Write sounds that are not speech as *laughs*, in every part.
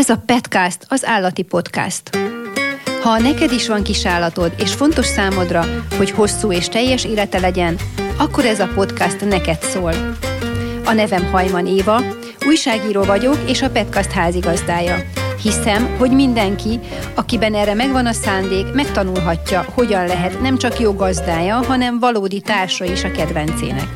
Ez a Petcast, az állati podcast. Ha neked is van kis állatod, és fontos számodra, hogy hosszú és teljes élete legyen, akkor ez a podcast neked szól. A nevem Hajman Éva, újságíró vagyok, és a Petcast házigazdája. Hiszem, hogy mindenki, akiben erre megvan a szándék, megtanulhatja, hogyan lehet nem csak jó gazdája, hanem valódi társa is a kedvencének.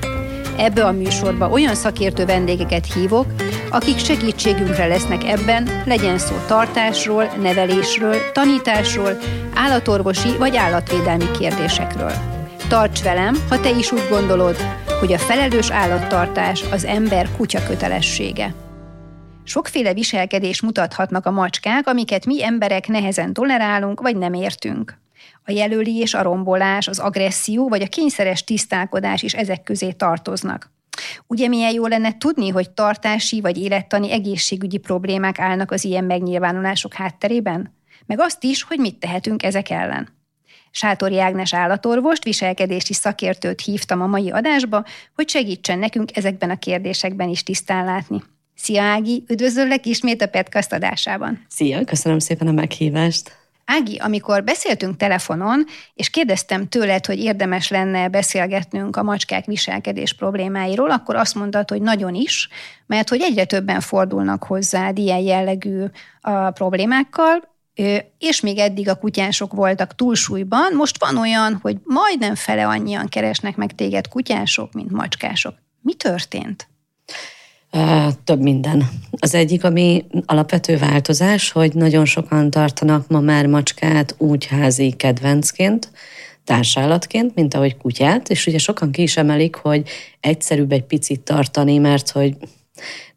Ebbe a műsorba olyan szakértő vendégeket hívok, akik segítségünkre lesznek ebben, legyen szó tartásról, nevelésről, tanításról, állatorvosi vagy állatvédelmi kérdésekről. Tarts velem, ha te is úgy gondolod, hogy a felelős állattartás az ember kutya kötelessége. Sokféle viselkedés mutathatnak a macskák, amiket mi emberek nehezen tolerálunk vagy nem értünk. A jelölés, a rombolás, az agresszió vagy a kényszeres tisztálkodás is ezek közé tartoznak. Ugye milyen jó lenne tudni, hogy tartási vagy élettani egészségügyi problémák állnak az ilyen megnyilvánulások hátterében? Meg azt is, hogy mit tehetünk ezek ellen. Sátori Ágnes állatorvost, viselkedési szakértőt hívtam a mai adásba, hogy segítsen nekünk ezekben a kérdésekben is tisztán látni. Szia Ági, üdvözöllek ismét a Petcast adásában. Szia, köszönöm szépen a meghívást. Ági, amikor beszéltünk telefonon, és kérdeztem tőled, hogy érdemes lenne beszélgetnünk a macskák viselkedés problémáiról, akkor azt mondtad, hogy nagyon is, mert hogy egyre többen fordulnak hozzád ilyen jellegű a problémákkal, és még eddig a kutyások voltak túlsúlyban, most van olyan, hogy majdnem fele annyian keresnek meg téged kutyások, mint macskások. Mi történt? Több minden. Az egyik, ami alapvető változás, hogy nagyon sokan tartanak ma már macskát úgy házi kedvencként, társállatként, mint ahogy kutyát, és ugye sokan ki is emelik, hogy egyszerűbb egy picit tartani, mert hogy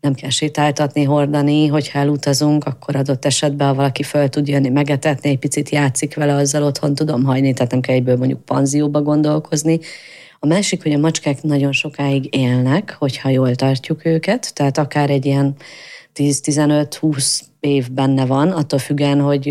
nem kell sétáltatni, hordani, hogyha elutazunk, akkor adott esetben, ha valaki föl tud jönni, megetetni, egy picit játszik vele, azzal otthon tudom hagyni, tehát nem kell egyből mondjuk panzióba gondolkozni, a másik, hogy a macskák nagyon sokáig élnek, hogyha jól tartjuk őket, tehát akár egy ilyen 10-15-20 év benne van, attól függően, hogy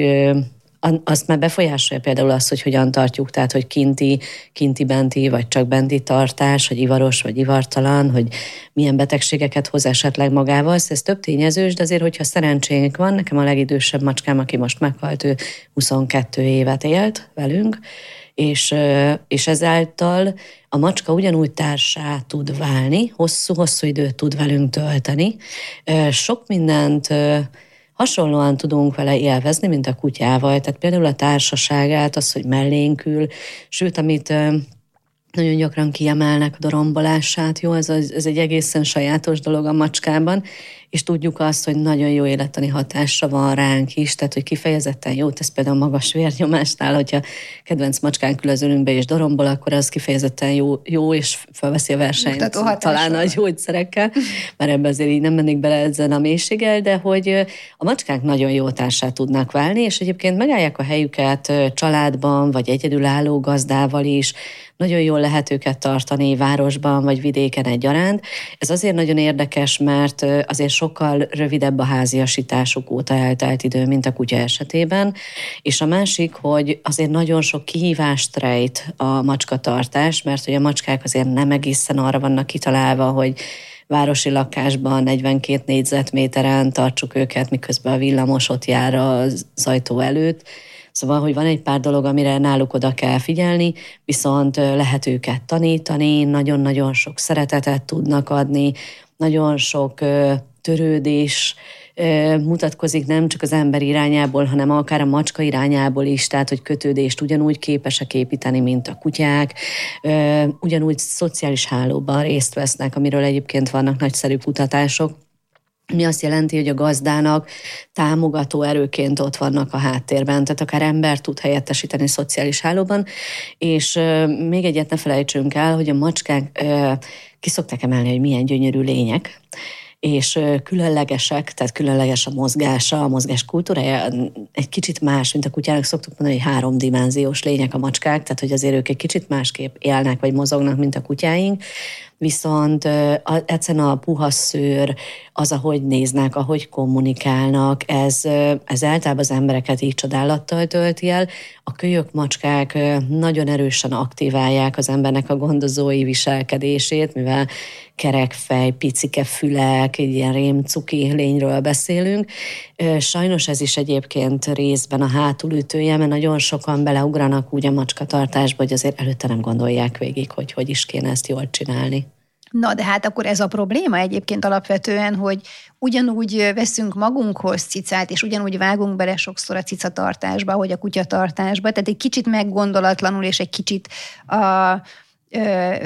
azt már befolyásolja például azt, hogy hogyan tartjuk, tehát hogy kinti, kinti-benti, vagy csak benti tartás, hogy ivaros, vagy ivartalan, hogy milyen betegségeket hoz esetleg magával. Ez több tényezős, de azért, hogyha szerencsénk van, nekem a legidősebb macskám, aki most meghalt, ő 22 évet élt velünk, és, és ezáltal a macska ugyanúgy társá tud válni, hosszú-hosszú időt tud velünk tölteni. Sok mindent hasonlóan tudunk vele élvezni, mint a kutyával. Tehát például a társaságát, az, hogy mellénkül, sőt, amit nagyon gyakran kiemelnek a dorombolását, jó, ez, ez egy egészen sajátos dolog a macskában, és tudjuk azt, hogy nagyon jó élettani hatása van ránk is, tehát hogy kifejezetten jó tesz például magas vérnyomásnál, hogyha kedvenc macskán külözülünk be és dorombol, akkor az kifejezetten jó, jó és felveszi a versenyt talán a gyógyszerekkel, *laughs* mert ebben azért így nem mennék bele ezen a mélységgel, de hogy a macskák nagyon jó társát tudnak válni, és egyébként megállják a helyüket családban, vagy egyedülálló gazdával is, nagyon jól lehet őket tartani városban vagy vidéken egyaránt. Ez azért nagyon érdekes, mert azért sokkal rövidebb a háziasításuk óta eltelt idő, mint a kutya esetében. És a másik, hogy azért nagyon sok kihívást rejt a macskatartás, mert hogy a macskák azért nem egészen arra vannak kitalálva, hogy városi lakásban 42 négyzetméteren tartsuk őket, miközben a villamos ott jár az ajtó előtt, Szóval, hogy van egy pár dolog, amire náluk oda kell figyelni, viszont lehet őket tanítani, nagyon-nagyon sok szeretetet tudnak adni, nagyon sok törődés, mutatkozik nem csak az ember irányából, hanem akár a macska irányából is, tehát hogy kötődést ugyanúgy képesek építeni, mint a kutyák, ugyanúgy szociális hálóban részt vesznek, amiről egyébként vannak nagyszerű kutatások, mi azt jelenti, hogy a gazdának támogató erőként ott vannak a háttérben, tehát akár ember tud helyettesíteni szociális hálóban, és még egyet ne felejtsünk el, hogy a macskák ki szokták emelni, hogy milyen gyönyörű lények, és különlegesek, tehát különleges a mozgása, a mozgás kultúrája egy kicsit más, mint a kutyának szoktuk mondani, hogy háromdimenziós lények a macskák, tehát hogy azért ők egy kicsit másképp élnek vagy mozognak, mint a kutyáink, viszont egyszerűen a puha szőr, az, ahogy néznek, ahogy kommunikálnak, ez, ez általában az embereket így csodálattal tölti el. A kölyök, macskák nagyon erősen aktiválják az embernek a gondozói viselkedését, mivel kerek fej, picike fülek, egy ilyen rémcuki lényről beszélünk. Sajnos ez is egyébként részben a hátulütője, mert nagyon sokan beleugranak úgy a macskatartásba, hogy azért előtte nem gondolják végig, hogy hogy is kéne ezt jól csinálni. Na, de hát akkor ez a probléma egyébként alapvetően, hogy ugyanúgy veszünk magunkhoz cicát, és ugyanúgy vágunk bele sokszor a cicatartásba, hogy a kutyatartásba, tehát egy kicsit meggondolatlanul, és egy kicsit a,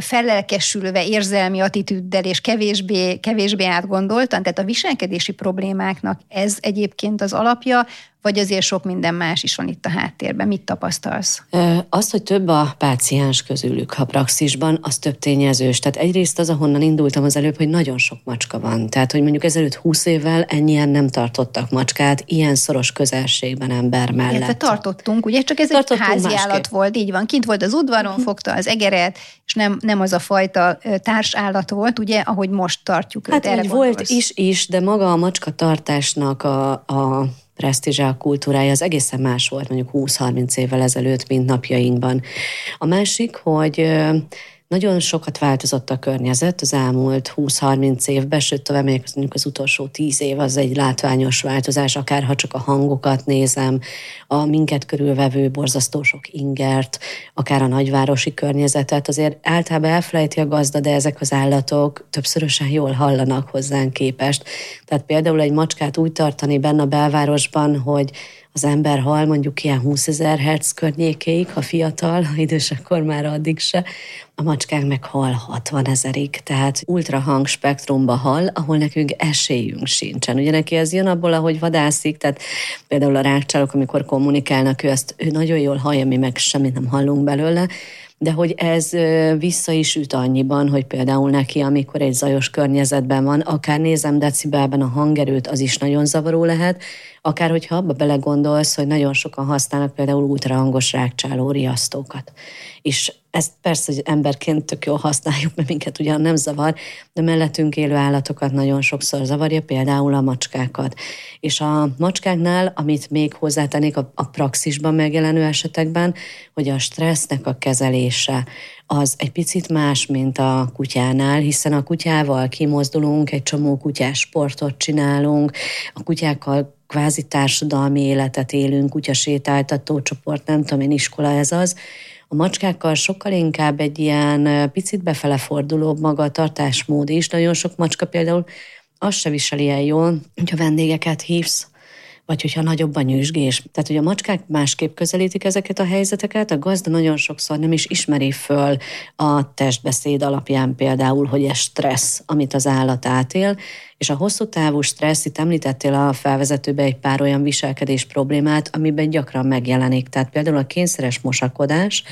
fellelkesülve érzelmi attitűddel és kevésbé, kevésbé átgondoltan, tehát a viselkedési problémáknak ez egyébként az alapja, vagy azért sok minden más is van itt a háttérben? Mit tapasztalsz? Az, hogy több a páciens közülük a praxisban, az több tényezős. Tehát egyrészt az, ahonnan indultam az előbb, hogy nagyon sok macska van. Tehát, hogy mondjuk ezelőtt 20 évvel ennyien nem tartottak macskát, ilyen szoros közelségben ember mellett. Illetve tartottunk, ugye? Csak ez tartottunk egy házi állat volt, így van. Kint volt az udvaron, uh-huh. fogta az egeret, és nem, nem az a fajta társállat volt, ugye, ahogy most tartjuk hát, őt. Hát, volt is, is, de maga a macska tartásnak a, a presztízse, a kultúrája az egészen más volt mondjuk 20-30 évvel ezelőtt, mint napjainkban. A másik, hogy nagyon sokat változott a környezet az elmúlt 20-30 évben, sőt, tovább megyek, mondjuk az utolsó 10 év az egy látványos változás, akár ha csak a hangokat nézem, a minket körülvevő borzasztó sok ingert, akár a nagyvárosi környezetet, azért általában elfelejti a gazda, de ezek az állatok többszörösen jól hallanak hozzánk képest. Tehát például egy macskát úgy tartani benne a belvárosban, hogy az ember hal mondjuk ilyen 20 ezer hertz környékéig, ha fiatal, ha idős, akkor már addig se. A macskák meg hal 60 ezerig, tehát ultrahang spektrumba hal, ahol nekünk esélyünk sincsen. Ugye neki ez jön abból, ahogy vadászik, tehát például a rákcsálok, amikor kommunikálnak, ő ezt ő nagyon jól hallja, mi meg semmit nem hallunk belőle, de hogy ez vissza is üt annyiban, hogy például neki, amikor egy zajos környezetben van, akár nézem decibelben a hangerőt, az is nagyon zavaró lehet, akár hogyha abba belegondolsz, hogy nagyon sokan használnak például ultrahangos rákcsáló riasztókat. És ezt persze, hogy emberként tök jól használjuk, mert minket ugyan nem zavar, de mellettünk élő állatokat nagyon sokszor zavarja, például a macskákat. És a macskáknál, amit még hozzátennék a, a praxisban megjelenő esetekben, hogy a stressznek a kezelése, az egy picit más, mint a kutyánál, hiszen a kutyával kimozdulunk, egy csomó kutyás sportot csinálunk, a kutyákkal kvázi társadalmi életet élünk, kutyasétáltató csoport, nem tudom én, iskola ez az, a macskákkal sokkal inkább egy ilyen picit befele forduló magatartásmód is. Nagyon sok macska például azt se viseli el jól, hogyha vendégeket hívsz, vagy hogyha nagyobb a nyüzsgés. Tehát, hogy a macskák másképp közelítik ezeket a helyzeteket, a gazda nagyon sokszor nem is ismeri föl a testbeszéd alapján például, hogy ez stressz, amit az állat átél, és a hosszú távú stressz, itt említettél a felvezetőbe egy pár olyan viselkedés problémát, amiben gyakran megjelenik. Tehát például a kényszeres mosakodás,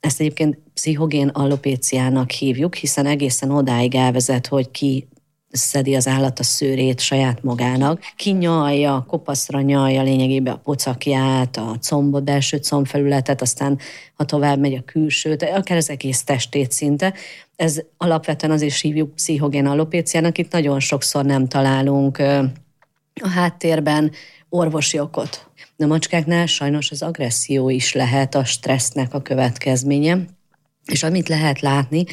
ezt egyébként pszichogén allopéciának hívjuk, hiszen egészen odáig elvezet, hogy ki szedi az állat a szőrét saját magának, kinyalja, kopaszra nyalja lényegében a pocakját, a combot, belső combfelületet, aztán ha tovább megy a külsőt, akár az egész testét szinte. Ez alapvetően az is hívjuk pszichogén alopéciának, itt nagyon sokszor nem találunk a háttérben orvosi okot. A macskáknál sajnos az agresszió is lehet a stressznek a következménye, és amit lehet látni,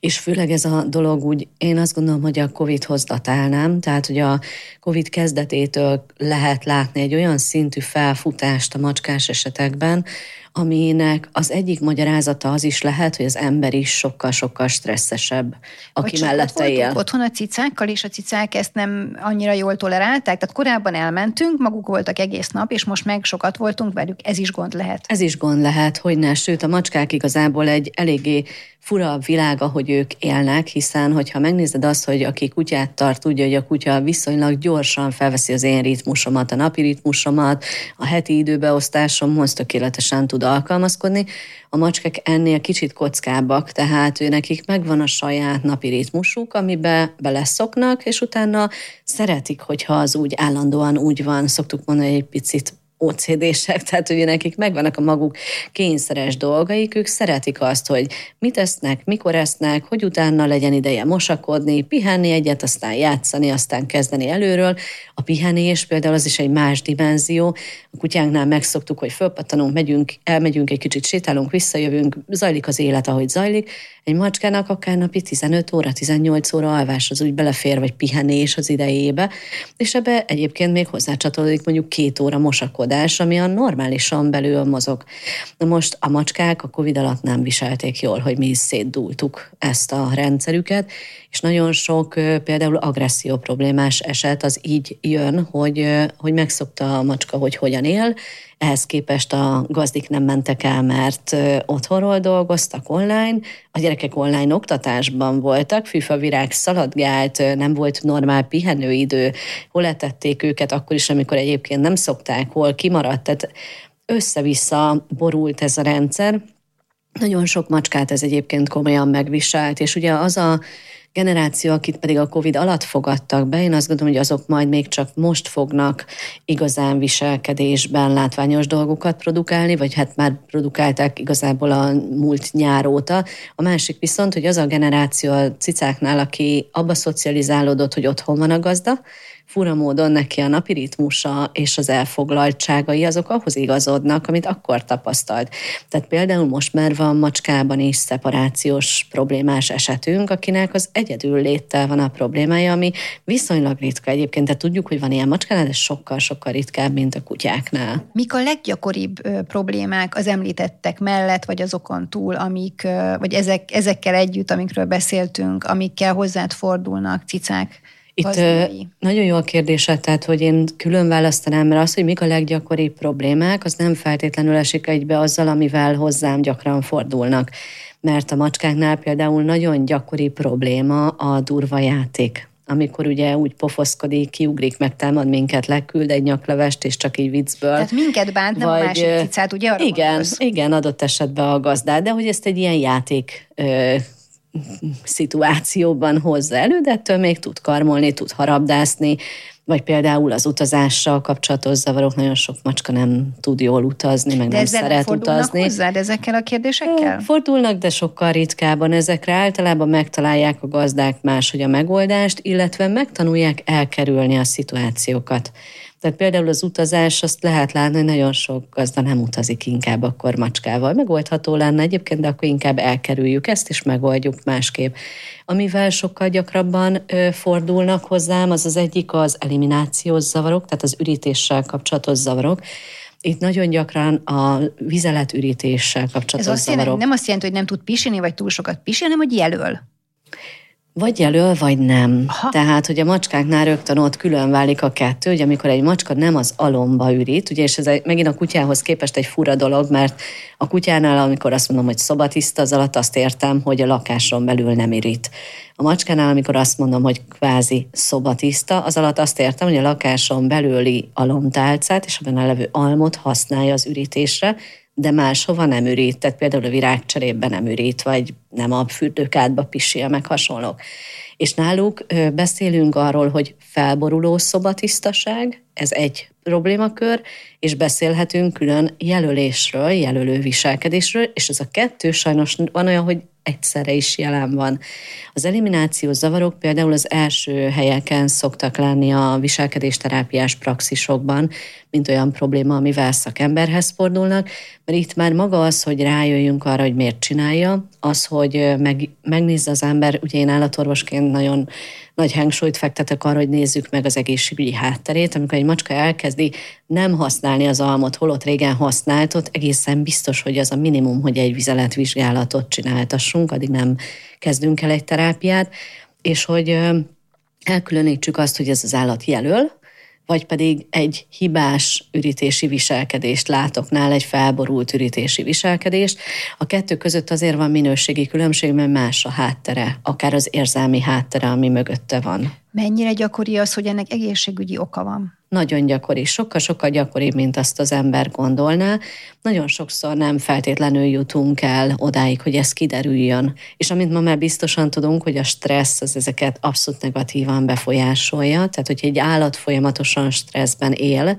és főleg ez a dolog úgy, én azt gondolom, hogy a Covid-hoz datálnám, tehát hogy a Covid kezdetétől lehet látni egy olyan szintű felfutást a macskás esetekben, aminek az egyik magyarázata az is lehet, hogy az ember is sokkal-sokkal stresszesebb, aki Vagy mellette él. otthon a cicákkal, és a cicák ezt nem annyira jól tolerálták, tehát korábban elmentünk, maguk voltak egész nap, és most meg sokat voltunk velük, ez is gond lehet. Ez is gond lehet, hogy ne, sőt a macskák igazából egy eléggé fura világ, ahogy ők élnek, hiszen hogyha megnézed azt, hogy aki kutyát tart, tudja, hogy a kutya viszonylag gyorsan felveszi az én ritmusomat, a napi ritmusomat, a heti időbeosztásomhoz tökéletesen tud alkalmazkodni. A macskák ennél kicsit kockábbak, tehát ő nekik megvan a saját napi ritmusuk, amibe beleszoknak, és utána szeretik, hogyha az úgy állandóan úgy van, szoktuk mondani, egy picit OCD-sek, *laughs* tehát ugye nekik megvannak a maguk kényszeres dolgaik, ők szeretik azt, hogy mit esznek, mikor esznek, hogy utána legyen ideje mosakodni, pihenni egyet, aztán játszani, aztán kezdeni előről. A pihenés például az is egy más dimenzió. A kutyánknál megszoktuk, hogy fölpattanunk, megyünk, elmegyünk egy kicsit, sétálunk, visszajövünk, zajlik az élet, ahogy zajlik. Egy macskának akár napi 15 óra, 18 óra alvás az úgy belefér, vagy pihenés az idejébe, és ebbe egyébként még hozzácsatolódik mondjuk két óra mosakodás, ami a normálisan belül mozog. Na most a macskák a Covid alatt nem viselték jól, hogy mi is szétdultuk ezt a rendszerüket, és nagyon sok például agresszió problémás eset az így jön, hogy, hogy megszokta a macska, hogy hogyan él, ehhez képest a gazdik nem mentek el, mert otthonról dolgoztak online, a gyerekek online oktatásban voltak, fűfavirág szaladgált, nem volt normál pihenőidő, hol etették őket akkor is, amikor egyébként nem szokták, hol kimaradt, tehát össze-vissza borult ez a rendszer. Nagyon sok macskát ez egyébként komolyan megviselt, és ugye az a generáció, akit pedig a COVID alatt fogadtak be, én azt gondolom, hogy azok majd még csak most fognak igazán viselkedésben látványos dolgokat produkálni, vagy hát már produkálták igazából a múlt nyár óta. A másik viszont, hogy az a generáció a cicáknál, aki abba szocializálódott, hogy otthon van a gazda, fura módon neki a napi ritmusa és az elfoglaltságai azok ahhoz igazodnak, amit akkor tapasztalt. Tehát például most már van macskában is szeparációs problémás esetünk, akinek az egyedül léttel van a problémája, ami viszonylag ritka egyébként. Tehát tudjuk, hogy van ilyen macskánál, de sokkal-sokkal ritkább, mint a kutyáknál. Mik a leggyakoribb problémák az említettek mellett, vagy azokon túl, amik, vagy ezek, ezekkel együtt, amikről beszéltünk, amikkel hozzád fordulnak cicák? Itt gazdai. nagyon jó a kérdésed, tehát hogy én külön választanám, mert az, hogy mik a leggyakoribb problémák, az nem feltétlenül esik egybe azzal, amivel hozzám gyakran fordulnak. Mert a macskáknál például nagyon gyakori probléma a durva játék amikor ugye úgy pofoszkodik, kiugrik, megtámad minket, leküld egy nyaklevest, és csak így viccből. Tehát minket bánt, nem vagy, a másik cicát, ugye? Igen, igen, adott esetben a gazdát, de hogy ezt egy ilyen játék szituációban hozza elő, de ettől még tud karmolni, tud harabdászni, vagy például az utazással kapcsolatos zavarok, nagyon sok macska nem tud jól utazni, meg de nem szeret utazni. hozzád ezekkel a kérdésekkel? Fordulnak, de sokkal ritkábban ezekre. Általában megtalálják a gazdák máshogy a megoldást, illetve megtanulják elkerülni a szituációkat. Tehát például az utazás, azt lehet látni, hogy nagyon sok gazda nem utazik inkább akkor macskával. Megoldható lenne egyébként, de akkor inkább elkerüljük ezt, és megoldjuk másképp. Amivel sokkal gyakrabban fordulnak hozzám, az az egyik az eliminációs zavarok, tehát az ürítéssel kapcsolatos zavarok. Itt nagyon gyakran a vizeletürítéssel kapcsolatos Ez azt zavarok. Jelenti, nem azt jelenti, hogy nem tud pisilni, vagy túl sokat pisilni, hanem hogy jelöl. Vagy jelöl, vagy nem. Aha. Tehát, hogy a macskáknál rögtön ott külön válik a kettő, hogy amikor egy macska nem az alomba ürít, ugye, és ez egy, megint a kutyához képest egy fura dolog, mert a kutyánál, amikor azt mondom, hogy szobatiszta, az alatt azt értem, hogy a lakáson belül nem ürít. A macskánál, amikor azt mondom, hogy kvázi szobatiszta, az alatt azt értem, hogy a lakáson belüli alomtálcát és a benne levő almot használja az ürítésre, de máshova nem ürít, tehát például a virágcserében nem ürít, vagy nem a fürdőkádba pisil, meg hasonlók. És náluk beszélünk arról, hogy felboruló szobatisztaság, ez egy problémakör, és beszélhetünk külön jelölésről, jelölő viselkedésről, és ez a kettő sajnos van olyan, hogy egyszerre is jelen van. Az eliminációs zavarok például az első helyeken szoktak lenni a viselkedésterápiás praxisokban, mint olyan probléma, amivel szakemberhez fordulnak, mert itt már maga az, hogy rájöjjünk arra, hogy miért csinálja, az, hogy meg, megnézze az ember, ugye én állatorvosként nagyon nagy hangsúlyt fektetek arra, hogy nézzük meg az egészségügyi hátterét. Amikor egy macska elkezdi nem használni az almot, holott régen használt, ott egészen biztos, hogy az a minimum, hogy egy vizeletvizsgálatot csináltassunk, addig nem kezdünk el egy terápiát, és hogy elkülönítsük azt, hogy ez az állat jelöl, vagy pedig egy hibás ürítési viselkedést látok nál, egy felborult ürítési viselkedést. A kettő között azért van minőségi különbség, mert más a háttere, akár az érzelmi háttere, ami mögötte van. Mennyire gyakori az, hogy ennek egészségügyi oka van? Nagyon gyakori, sokkal-sokkal gyakoribb, mint azt az ember gondolná. Nagyon sokszor nem feltétlenül jutunk el odáig, hogy ez kiderüljön. És amint ma már biztosan tudunk, hogy a stressz az ezeket abszolút negatívan befolyásolja, tehát hogyha egy állat folyamatosan stresszben él,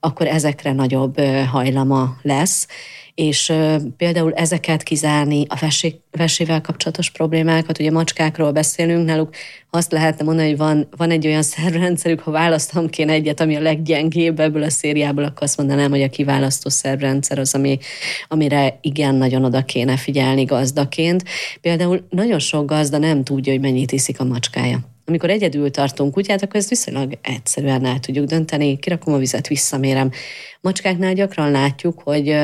akkor ezekre nagyobb hajlama lesz és például ezeket kizárni, a vesé, vesével kapcsolatos problémákat, ugye macskákról beszélünk, náluk azt lehetne mondani, hogy van, van egy olyan szervrendszerük, ha választom kéne egyet, ami a leggyengébb ebből a szériából, akkor azt mondanám, hogy a kiválasztó szervrendszer az, ami, amire igen nagyon oda kéne figyelni gazdaként. Például nagyon sok gazda nem tudja, hogy mennyit iszik a macskája amikor egyedül tartunk kutyát, akkor ezt viszonylag egyszerűen el tudjuk dönteni, kirakom a vizet, visszamérem. Macskáknál gyakran látjuk, hogy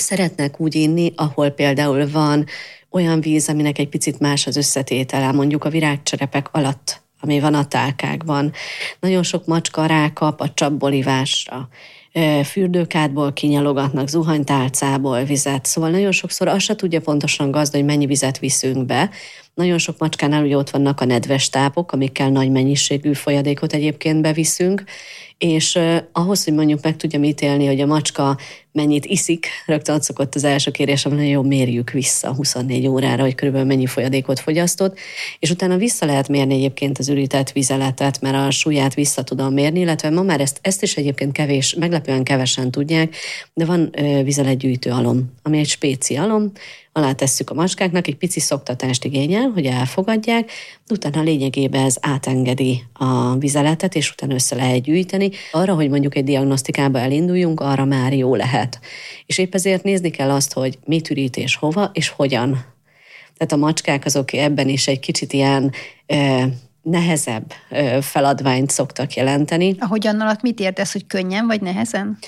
szeretnek úgy inni, ahol például van olyan víz, aminek egy picit más az összetétele, mondjuk a virágcserepek alatt ami van a tálkákban. Nagyon sok macska rákap a csapbolivásra fürdőkádból kinyalogatnak, zuhanytálcából vizet. Szóval nagyon sokszor azt se tudja pontosan gazda, hogy mennyi vizet viszünk be. Nagyon sok macskánál ugye ott vannak a nedves tápok, amikkel nagy mennyiségű folyadékot egyébként beviszünk, és ahhoz, hogy mondjuk meg tudjam ítélni, hogy a macska mennyit iszik, rögtön ott szokott az első kérés, hogy jó, mérjük vissza 24 órára, hogy körülbelül mennyi folyadékot fogyasztott, és utána vissza lehet mérni egyébként az ürített vizeletet, mert a súlyát vissza tudom mérni, illetve ma már ezt, ezt is egyébként kevés, meglepően kevesen tudják, de van vizeletgyűjtő alom, ami egy spéci alom, alá tesszük a macskáknak, egy pici szoktatást igényel, hogy elfogadják, utána lényegében ez átengedi a vizeletet, és utána össze lehet gyűjteni. Arra, hogy mondjuk egy diagnosztikába elinduljunk, arra már jó lehet. És épp ezért nézni kell azt, hogy mit ürít és hova, és hogyan. Tehát a macskák azok ebben is egy kicsit ilyen nehezebb feladványt szoktak jelenteni. Ahogyan alatt mit értesz, hogy könnyen vagy nehezen?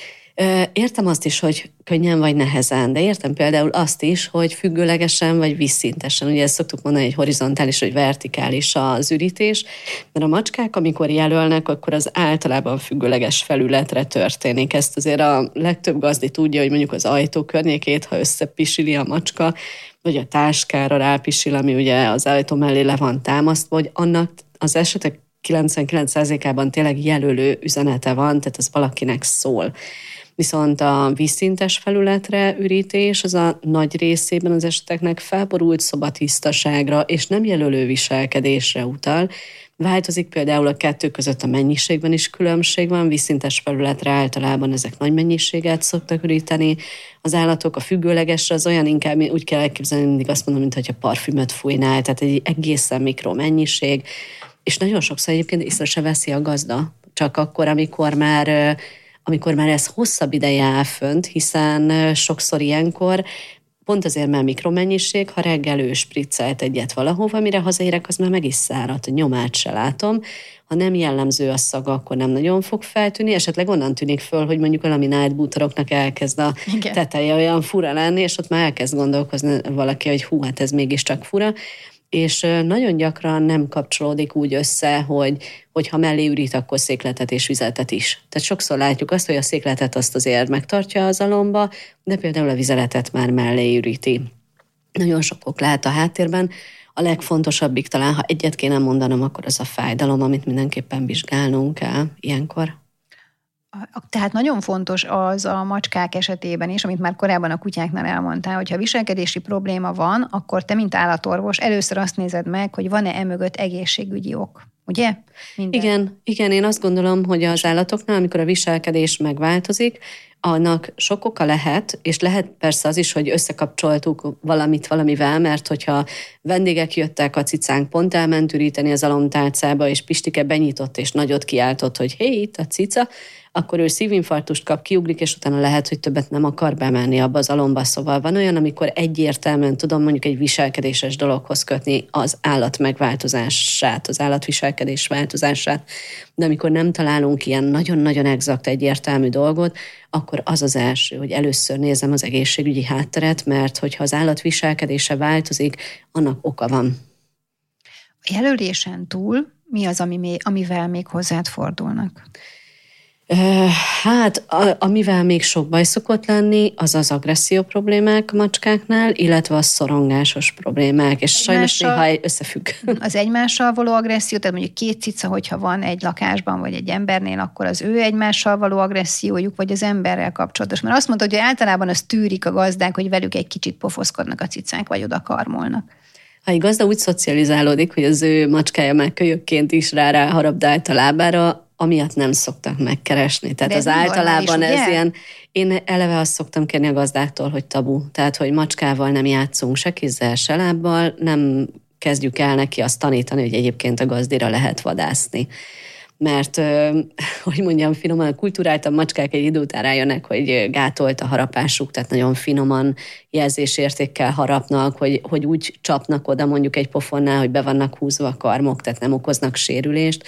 Értem azt is, hogy könnyen vagy nehezen, de értem például azt is, hogy függőlegesen vagy vízszintesen. Ugye ezt szoktuk mondani, hogy horizontális vagy vertikális az ürítés, mert a macskák, amikor jelölnek, akkor az általában függőleges felületre történik. Ezt azért a legtöbb gazdi tudja, hogy mondjuk az ajtó környékét, ha összepisili a macska, vagy a táskára rápisil, ami ugye az ajtó mellé le van támasztva, hogy annak az esetek 99%-ában tényleg jelölő üzenete van, tehát ez valakinek szól viszont a vízszintes felületre ürítés az a nagy részében az eseteknek felborult szobatisztaságra és nem jelölő viselkedésre utal. Változik például a kettő között a mennyiségben is különbség van, vízszintes felületre általában ezek nagy mennyiséget szoktak üríteni. Az állatok a függőlegesre az olyan inkább, úgy kell elképzelni, mindig azt mondom, mintha parfümöt fújnál, tehát egy egészen mikro mennyiség, és nagyon sokszor egyébként észre se veszi a gazda, csak akkor, amikor már amikor már ez hosszabb ideje áll fönt, hiszen sokszor ilyenkor pont azért, mert mikromennyiség, ha reggel ő spriccelt egyet valahova, mire hazaérek, az már meg is száradt, nyomát se látom. Ha nem jellemző a szaga, akkor nem nagyon fog feltűnni, esetleg onnan tűnik föl, hogy mondjuk a laminált bútoroknak elkezd a Igen. teteje olyan fura lenni, és ott már elkezd gondolkozni valaki, hogy hú, hát ez mégiscsak fura és nagyon gyakran nem kapcsolódik úgy össze, hogy, hogy ha mellé ürít, akkor székletet és vizetet is. Tehát sokszor látjuk azt, hogy a székletet azt azért megtartja az alomba, de például a vizeletet már mellé üríti. Nagyon sok ok lehet a háttérben. A legfontosabbik talán, ha egyet kéne mondanom, akkor az a fájdalom, amit mindenképpen vizsgálnunk kell ilyenkor. Tehát nagyon fontos az a macskák esetében is, amit már korábban a kutyáknál elmondtál, hogyha viselkedési probléma van, akkor te, mint állatorvos, először azt nézed meg, hogy van-e emögött egészségügyi ok. Ugye? Minden. Igen, igen, én azt gondolom, hogy az állatoknál, amikor a viselkedés megváltozik, annak sok oka lehet, és lehet persze az is, hogy összekapcsoltuk valamit valamivel, mert hogyha vendégek jöttek, a cicánk pont elment üríteni az alomtálcába, és Pistike benyitott és nagyot kiáltott, hogy hé, itt a cica, akkor ő szívinfarktust kap, kiugrik, és utána lehet, hogy többet nem akar bemenni abba az alomba. Szóval van olyan, amikor egyértelműen tudom mondjuk egy viselkedéses dologhoz kötni az állat megváltozását, az állatviselkedés változását, de amikor nem találunk ilyen nagyon-nagyon exakt egyértelmű dolgot, akkor az az első, hogy először nézem az egészségügyi hátteret, mert hogyha az állat viselkedése változik, annak oka van. A jelölésen túl mi az, ami, amivel még hozzád fordulnak? Hát, amivel még sok baj szokott lenni, az az agresszió problémák a macskáknál, illetve a szorongásos problémák, és sajnos néha összefügg. *laughs* Az egymással való agresszió, tehát mondjuk két cica, hogyha van egy lakásban, vagy egy embernél, akkor az ő egymással való agressziójuk, vagy az emberrel kapcsolatos. Mert azt mondta, hogy általában az tűrik a gazdák, hogy velük egy kicsit pofoszkodnak a cicák, vagy oda karmolnak. Ha egy gazda úgy szocializálódik, hogy az ő macskája már kölyökként is rá, rá harabdált a lábára, amiatt nem szoktak megkeresni. Tehát De az általában normális, ez ugye? ilyen, én eleve azt szoktam kérni a gazdáktól, hogy tabu. Tehát, hogy macskával nem játszunk se kézzel, se lábbal, nem kezdjük el neki azt tanítani, hogy egyébként a gazdira lehet vadászni mert, *laughs* hogy mondjam, finoman kultúráltan macskák egy idő után rájönnek, hogy gátolt a harapásuk, tehát nagyon finoman jelzésértékkel harapnak, hogy, hogy úgy csapnak oda mondjuk egy pofonnál, hogy be vannak húzva a karmok, tehát nem okoznak sérülést,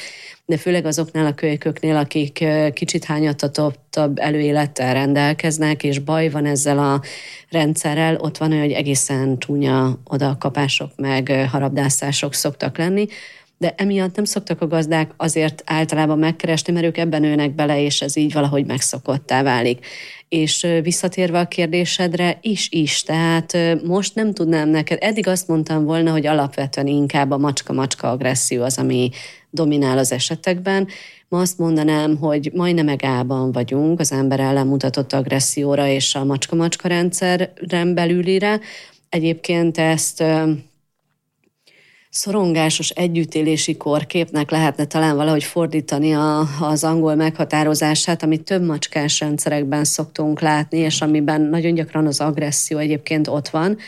de főleg azoknál a kölyköknél, akik kicsit hányatatottabb előélettel rendelkeznek, és baj van ezzel a rendszerrel, ott van olyan, hogy egészen csúnya odakapások meg harabdászások szoktak lenni, de emiatt nem szoktak a gazdák azért általában megkeresni, mert ők ebben nőnek bele, és ez így valahogy megszokottá válik. És visszatérve a kérdésedre, is is, tehát most nem tudnám neked, eddig azt mondtam volna, hogy alapvetően inkább a macska-macska agresszió az, ami dominál az esetekben. Ma azt mondanám, hogy majdnem egában vagyunk az ember ellen mutatott agresszióra és a macska-macska rendszeren belülire. Egyébként ezt szorongásos együttélési korképnek lehetne talán valahogy fordítani a, az angol meghatározását, amit több macskás rendszerekben szoktunk látni, és amiben nagyon gyakran az agresszió egyébként ott van.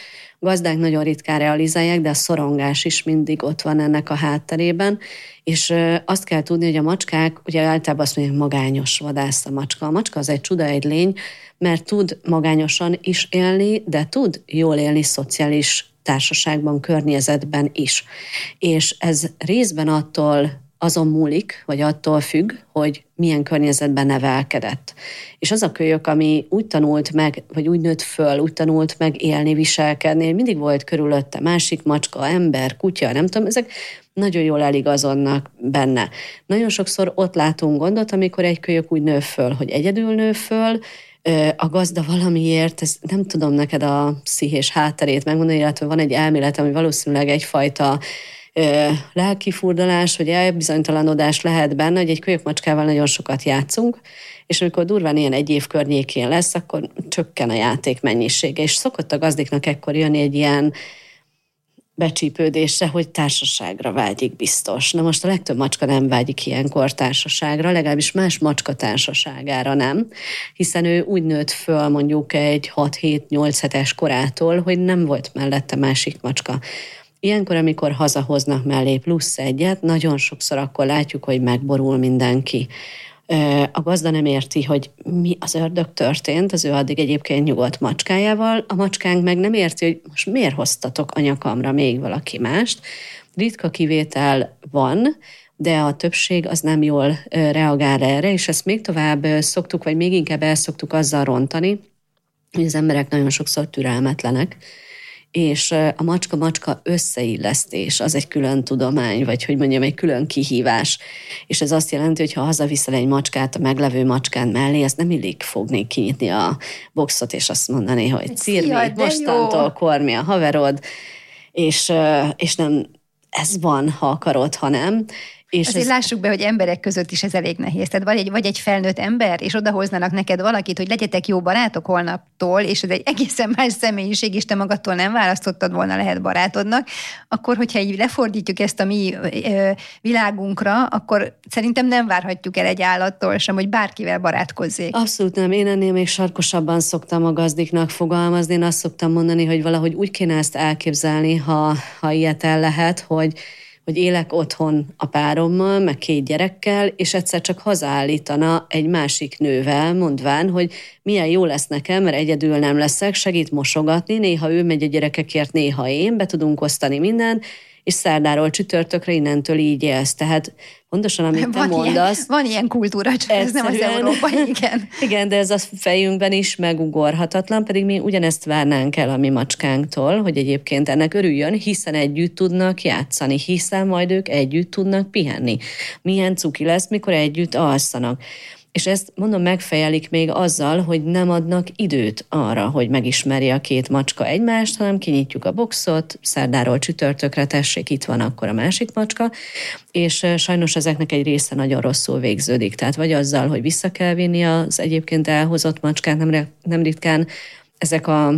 Gazdák nagyon ritkán realizálják, de a szorongás is mindig ott van ennek a hátterében, és azt kell tudni, hogy a macskák, ugye általában azt mondják, magányos vadász a macska. A macska az egy csuda, egy lény, mert tud magányosan is élni, de tud jól élni szociális társaságban, környezetben is. És ez részben attól azon múlik, vagy attól függ, hogy milyen környezetben nevelkedett. És az a kölyök, ami úgy tanult meg, vagy úgy nőtt föl, úgy tanult meg élni, viselkedni, mindig volt körülötte másik macska, ember, kutya, nem tudom, ezek nagyon jól eligazodnak benne. Nagyon sokszor ott látunk gondot, amikor egy kölyök úgy nő föl, hogy egyedül nő föl, a gazda valamiért, ez nem tudom neked a pszichés hátterét megmondani, illetve van egy elmélet, ami valószínűleg egyfajta lelkifurdalás, vagy elbizonytalanodás lehet benne, hogy egy kölyökmacskával nagyon sokat játszunk, és amikor durván ilyen egy év környékén lesz, akkor csökken a játék mennyisége, és szokott a gazdiknak ekkor jönni egy ilyen becsípődésre, hogy társaságra vágyik biztos. Na most a legtöbb macska nem vágyik ilyenkor társaságra, legalábbis más macska társaságára nem, hiszen ő úgy nőtt föl mondjuk egy 6-7-8 hetes korától, hogy nem volt mellette másik macska. Ilyenkor, amikor hazahoznak mellé plusz egyet, nagyon sokszor akkor látjuk, hogy megborul mindenki a gazda nem érti, hogy mi az ördög történt, az ő addig egyébként nyugodt macskájával, a macskánk meg nem érti, hogy most miért hoztatok anyakamra még valaki mást. Ritka kivétel van, de a többség az nem jól reagál erre, és ezt még tovább szoktuk, vagy még inkább el szoktuk azzal rontani, hogy az emberek nagyon sokszor türelmetlenek, és a macska-macska összeillesztés az egy külön tudomány, vagy hogy mondjam, egy külön kihívás. És ez azt jelenti, hogy ha hazaviszel egy macskát a meglevő macskán mellé, azt nem illik fogni, kinyitni a boxot, és azt mondani, hogy Cirmi, mostantól kormi a haverod, és, és nem ez van, ha akarod, ha nem. És Azért ez... lássuk be, hogy emberek között is ez elég nehéz. Tehát vagy egy, vagy egy felnőtt ember, és odahoznának neked valakit, hogy legyetek jó barátok holnaptól, és ez egy egészen más személyiség, és te magadtól nem választottad volna lehet barátodnak, akkor, hogyha így lefordítjuk ezt a mi ö, világunkra, akkor szerintem nem várhatjuk el egy állattól sem, hogy bárkivel barátkozzék. Abszolút nem. Én ennél még sarkosabban szoktam a gazdiknak fogalmazni. Én azt szoktam mondani, hogy valahogy úgy kéne ezt elképzelni, ha, ha ilyet el lehet, hogy hogy élek otthon a párommal, meg két gyerekkel, és egyszer csak hazaállítana egy másik nővel, mondván, hogy milyen jó lesz nekem, mert egyedül nem leszek, segít mosogatni, néha ő megy a gyerekekért, néha én, be tudunk osztani mindent, és szerdáról csütörtökre innentől így élsz. Tehát pontosan, amit van te mondasz. Ilyen, van ilyen kultúra, csak ez nem az európai, *laughs* igen. igen, de ez a fejünkben is megugorhatatlan, pedig mi ugyanezt várnánk el a mi macskánktól, hogy egyébként ennek örüljön, hiszen együtt tudnak játszani, hiszen majd ők együtt tudnak pihenni. Milyen cuki lesz, mikor együtt alszanak és ezt mondom megfejelik még azzal, hogy nem adnak időt arra, hogy megismerje a két macska egymást, hanem kinyitjuk a boxot, szerdáról csütörtökre tessék, itt van akkor a másik macska, és sajnos ezeknek egy része nagyon rosszul végződik. Tehát vagy azzal, hogy vissza kell vinni az egyébként elhozott macskát, nem, nem ritkán ezek a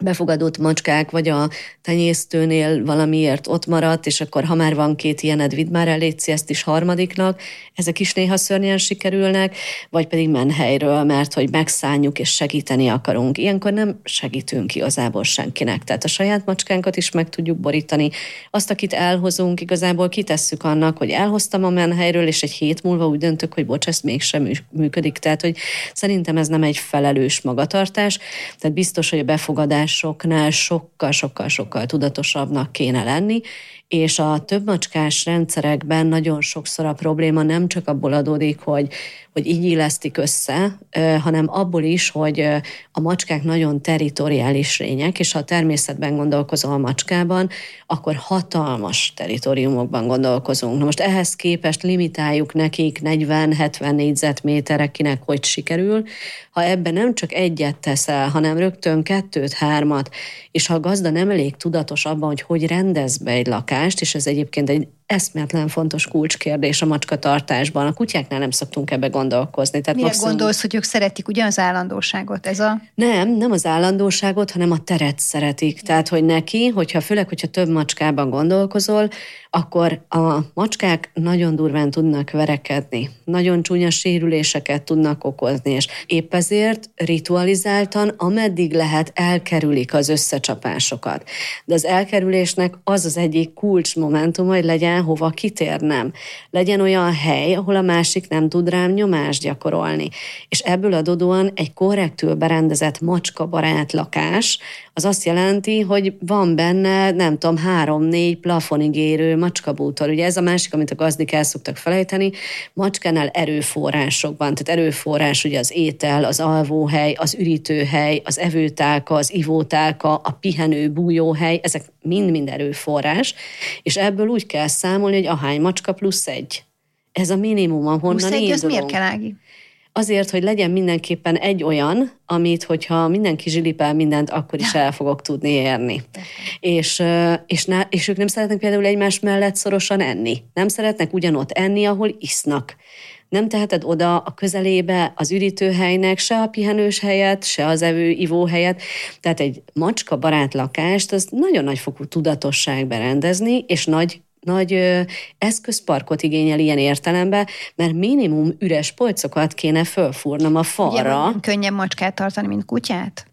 befogadott macskák, vagy a tenyésztőnél valamiért ott maradt, és akkor ha már van két ilyened, vidd már el, ezt is harmadiknak, ezek is néha szörnyen sikerülnek, vagy pedig menhelyről, mert hogy megszálljuk és segíteni akarunk. Ilyenkor nem segítünk igazából senkinek. Tehát a saját macskánkat is meg tudjuk borítani. Azt, akit elhozunk, igazából kitesszük annak, hogy elhoztam a menhelyről, és egy hét múlva úgy döntök, hogy bocs, ez mégsem működik. Tehát, hogy szerintem ez nem egy felelős magatartás. Tehát biztos, hogy a befogadás másoknál sokkal-sokkal-sokkal tudatosabbnak kéne lenni, és a több macskás rendszerekben nagyon sokszor a probléma nem csak abból adódik, hogy, hogy így illesztik össze, hanem abból is, hogy a macskák nagyon teritoriális lények, és ha a természetben gondolkozol a macskában, akkor hatalmas teritoriumokban gondolkozunk. Na most ehhez képest limitáljuk nekik 40-70 négyzetméterek, kinek hogy sikerül. Ha ebben nem csak egyet teszel, hanem rögtön kettőt, hármat, és ha a gazda nem elég tudatos abban, hogy hogy rendez be egy lakást, és ez egyébként egy eszméletlen fontos kulcskérdés a macskatartásban. A kutyáknál nem szoktunk ebbe gondolkozni. Tehát Mire maximum... gondolsz, hogy ők szeretik ugye az állandóságot? Ez a... Nem, nem az állandóságot, hanem a teret szeretik. Tehát, hogy neki, hogyha főleg, hogyha több macskában gondolkozol, akkor a macskák nagyon durván tudnak verekedni, nagyon csúnya sérüléseket tudnak okozni, és épp ezért ritualizáltan, ameddig lehet, elkerülik az összecsapásokat. De az elkerülésnek az az egyik kulcsmomentum, hogy legyen hova kitérnem. Legyen olyan hely, ahol a másik nem tud rám nyomást gyakorolni. És ebből adódóan egy korrektül berendezett macska-barát lakás, az azt jelenti, hogy van benne, nem tudom, három-négy plafonig érő macskabútor. Ugye ez a másik, amit a gazdik el szoktak felejteni, macskánál erőforrások van, tehát erőforrás ugye az étel, az alvóhely, az ürítőhely, az evőtálka, az ivótálka, a pihenő bújóhely, ezek mind-mind erőforrás, és ebből úgy kell számolni, hogy ahány macska plusz egy. Ez a minimum, ahonnan plusz egy, az miért kell, Ági? azért, hogy legyen mindenképpen egy olyan, amit, hogyha mindenki zsilipel mindent, akkor is el fogok tudni érni. És, és, ne, és ők nem szeretnek például egymás mellett szorosan enni. Nem szeretnek ugyanott enni, ahol isznak. Nem teheted oda a közelébe az ürítőhelynek se a pihenős helyet, se az evő ivó helyet. Tehát egy macska barát lakást, az nagyon nagy fokú tudatosság berendezni, és nagy nagy eszközparkot igényel ilyen értelemben, mert minimum üres polcokat kéne fölfúrnom a falra. Ugye, könnyebb macskát tartani, mint kutyát?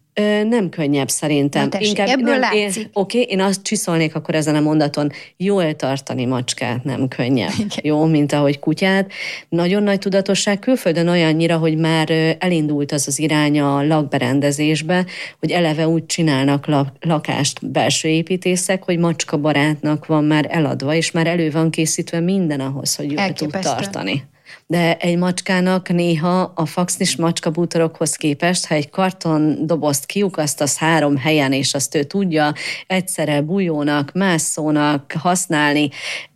Nem könnyebb szerintem. Na Inkább ebből nem, látszik. Én, oké, én azt csiszolnék akkor ezen a mondaton, jól tartani macskát nem könnyebb. *laughs* Igen. Jó, mint ahogy kutyát. Nagyon nagy tudatosság külföldön olyannyira, hogy már elindult az az irány a lakberendezésbe, hogy eleve úgy csinálnak lakást belső építészek, hogy macska barátnak van már eladva, és már elő van készítve minden ahhoz, hogy jól tud tartani de egy macskának néha a faxnis macskabútorokhoz képest, ha egy karton dobozt kiukasztasz három helyen, és azt ő tudja egyszerre bújónak, mászónak használni,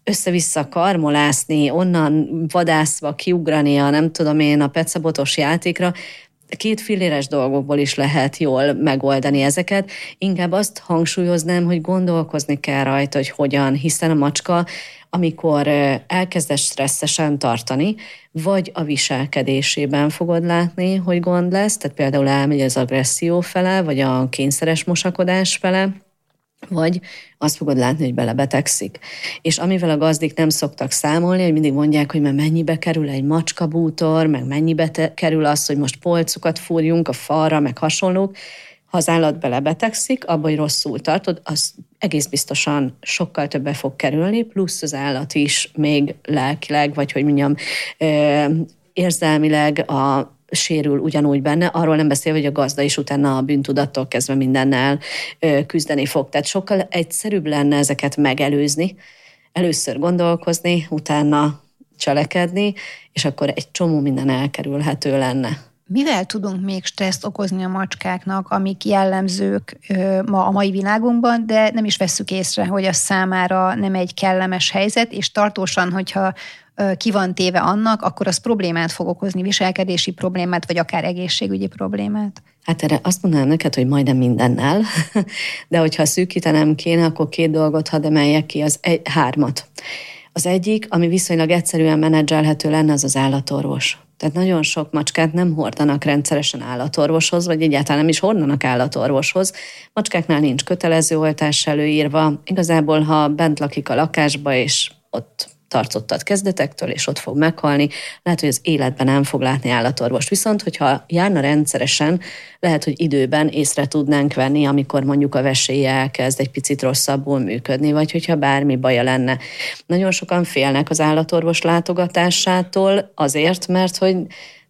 össze-vissza karmolászni, onnan vadászva kiugrania, nem tudom én, a pecabotos játékra, két filléres dolgokból is lehet jól megoldani ezeket. Inkább azt hangsúlyoznám, hogy gondolkozni kell rajta, hogy hogyan, hiszen a macska, amikor elkezdesz stresszesen tartani, vagy a viselkedésében fogod látni, hogy gond lesz, tehát például elmegy az agresszió fele, vagy a kényszeres mosakodás fele, vagy azt fogod látni, hogy belebetegszik. És amivel a gazdik nem szoktak számolni, hogy mindig mondják, hogy már mennyibe kerül egy macskabútor, meg mennyibe te- kerül az, hogy most polcukat fúrjunk a falra, meg hasonlók, ha az állat belebetegszik, abba, hogy rosszul tartod, az egész biztosan sokkal többe fog kerülni, plusz az állat is még lelkileg, vagy hogy mondjam, érzelmileg a sérül ugyanúgy benne, arról nem beszél, hogy a gazda is utána a bűntudattól kezdve mindennel küzdeni fog. Tehát sokkal egyszerűbb lenne ezeket megelőzni, először gondolkozni, utána cselekedni, és akkor egy csomó minden elkerülhető lenne. Mivel tudunk még stresszt okozni a macskáknak, amik jellemzők ma a mai világunkban, de nem is vesszük észre, hogy az számára nem egy kellemes helyzet, és tartósan, hogyha ki van téve annak, akkor az problémát fog okozni, viselkedési problémát, vagy akár egészségügyi problémát? Hát erre azt mondanám neked, hogy majdnem mindennel, *laughs* de hogyha szűkítenem kéne, akkor két dolgot hadd emeljek ki, az egy, hármat. Az egyik, ami viszonylag egyszerűen menedzselhető lenne, az az állatorvos. Tehát nagyon sok macskát nem hordanak rendszeresen állatorvoshoz, vagy egyáltalán nem is hordanak állatorvoshoz. Macskáknál nincs kötelező oltás előírva. Igazából, ha bent lakik a lakásba, és ott tartottad kezdetektől, és ott fog meghalni, lehet, hogy az életben nem fog látni állatorvost. Viszont, hogyha járna rendszeresen, lehet, hogy időben észre tudnánk venni, amikor mondjuk a vesélye elkezd egy picit rosszabbul működni, vagy hogyha bármi baja lenne. Nagyon sokan félnek az állatorvos látogatásától azért, mert hogy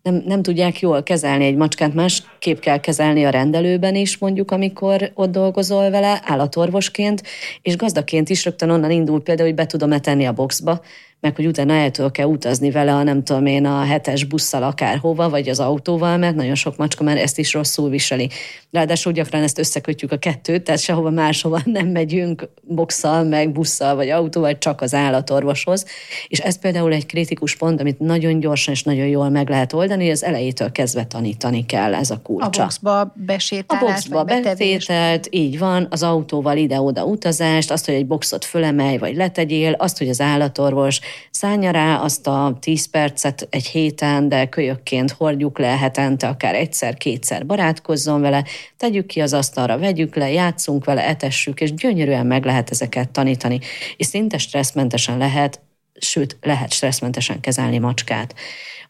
nem, nem tudják jól kezelni egy macskát, másképp kell kezelni a rendelőben is, mondjuk, amikor ott dolgozol vele, állatorvosként, és gazdaként is rögtön onnan indul például, hogy be tudom-e tenni a boxba, meg hogy utána el tudok kell utazni vele, a nem tudom én, a hetes busszal akárhova, vagy az autóval, mert nagyon sok macska már ezt is rosszul viseli. Ráadásul gyakran ezt összekötjük a kettőt, tehát sehova máshova *laughs* nem megyünk boxal, meg busszal, vagy autóval, csak az állatorvoshoz. És ez például egy kritikus pont, amit nagyon gyorsan és nagyon jól meg lehet oldani, hogy az elejétől kezdve tanítani kell, ez a kulcsa. A boxba besétálás, A boxba betételt, így van, az autóval ide-oda utazást, azt, hogy egy boxot fölemelj, vagy letegyél, azt, hogy az állatorvos szállja rá azt a 10 percet egy héten, de kölyökként hordjuk le hetente, akár egyszer-kétszer barátkozzon vele, tegyük ki az asztalra, vegyük le, játszunk vele, etessük, és gyönyörűen meg lehet ezeket tanítani. És szinte stresszmentesen lehet, sőt, lehet stresszmentesen kezelni macskát.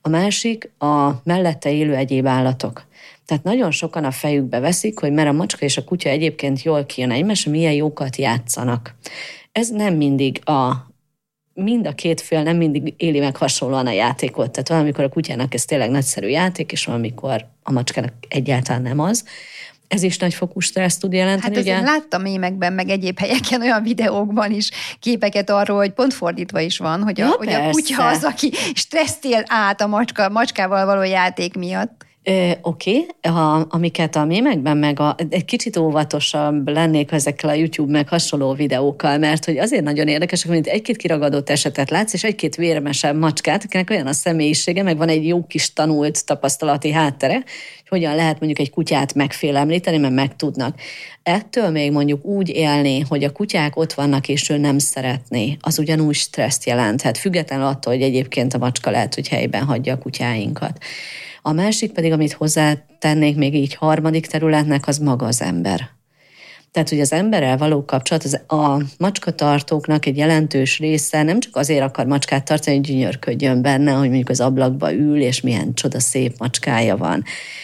A másik a mellette élő egyéb állatok. Tehát nagyon sokan a fejükbe veszik, hogy mert a macska és a kutya egyébként jól kijön egymásra, milyen jókat játszanak. Ez nem mindig a mind a két fél nem mindig éli meg hasonlóan a játékot. Tehát valamikor a kutyának ez tényleg nagyszerű játék, és valamikor a macskának egyáltalán nem az. Ez is nagyfokú stressz tud jelenteni. Hát ugye? láttam mémekben, meg egyéb helyeken olyan videókban is képeket arról, hogy pont fordítva is van, hogy a, ja, hogy a kutya az, aki stresszt él át a macska, macskával való játék miatt. Oké, okay. amiket a mémekben meg a, egy kicsit óvatosabb lennék ezekkel a YouTube meg hasonló videókkal, mert hogy azért nagyon érdekes, hogy egy-két kiragadott esetet látsz, és egy-két vérmesebb macskát, akinek olyan a személyisége, meg van egy jó kis tanult tapasztalati háttere, hogy hogyan lehet mondjuk egy kutyát megfélemlíteni, mert megtudnak. Ettől még mondjuk úgy élni, hogy a kutyák ott vannak, és ő nem szeretné, az ugyanúgy stresszt jelenthet, függetlenül attól, hogy egyébként a macska lehet, hogy helyben hagyja a kutyáinkat. A másik pedig, amit hozzátennék még így harmadik területnek, az maga az ember. Tehát, hogy az emberrel való kapcsolat, az a macskatartóknak egy jelentős része nem csak azért akar macskát tartani, hogy gyönyörködjön benne, hogy mondjuk az ablakba ül, és milyen csoda szép macskája van,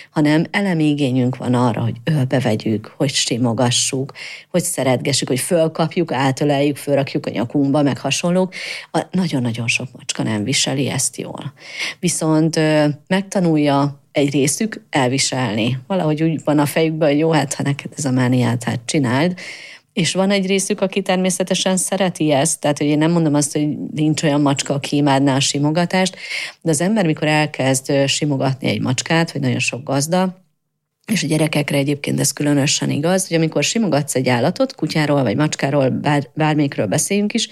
hanem elemi igényünk van arra, hogy ölbe vegyük, hogy simogassuk, hogy szeretgessük, hogy fölkapjuk, átöleljük, fölrakjuk a nyakunkba, meg hasonlók. nagyon-nagyon sok macska nem viseli ezt jól. Viszont megtanulja egy részük elviselni. Valahogy úgy van a fejükben, hogy jó, hát ha neked ez a mániát, hát csináld. És van egy részük, aki természetesen szereti ezt, tehát hogy én nem mondom azt, hogy nincs olyan macska, aki imádná a simogatást, de az ember, mikor elkezd simogatni egy macskát, vagy nagyon sok gazda, és a gyerekekre egyébként ez különösen igaz, hogy amikor simogatsz egy állatot, kutyáról vagy macskáról, bár, bármikről beszéljünk is,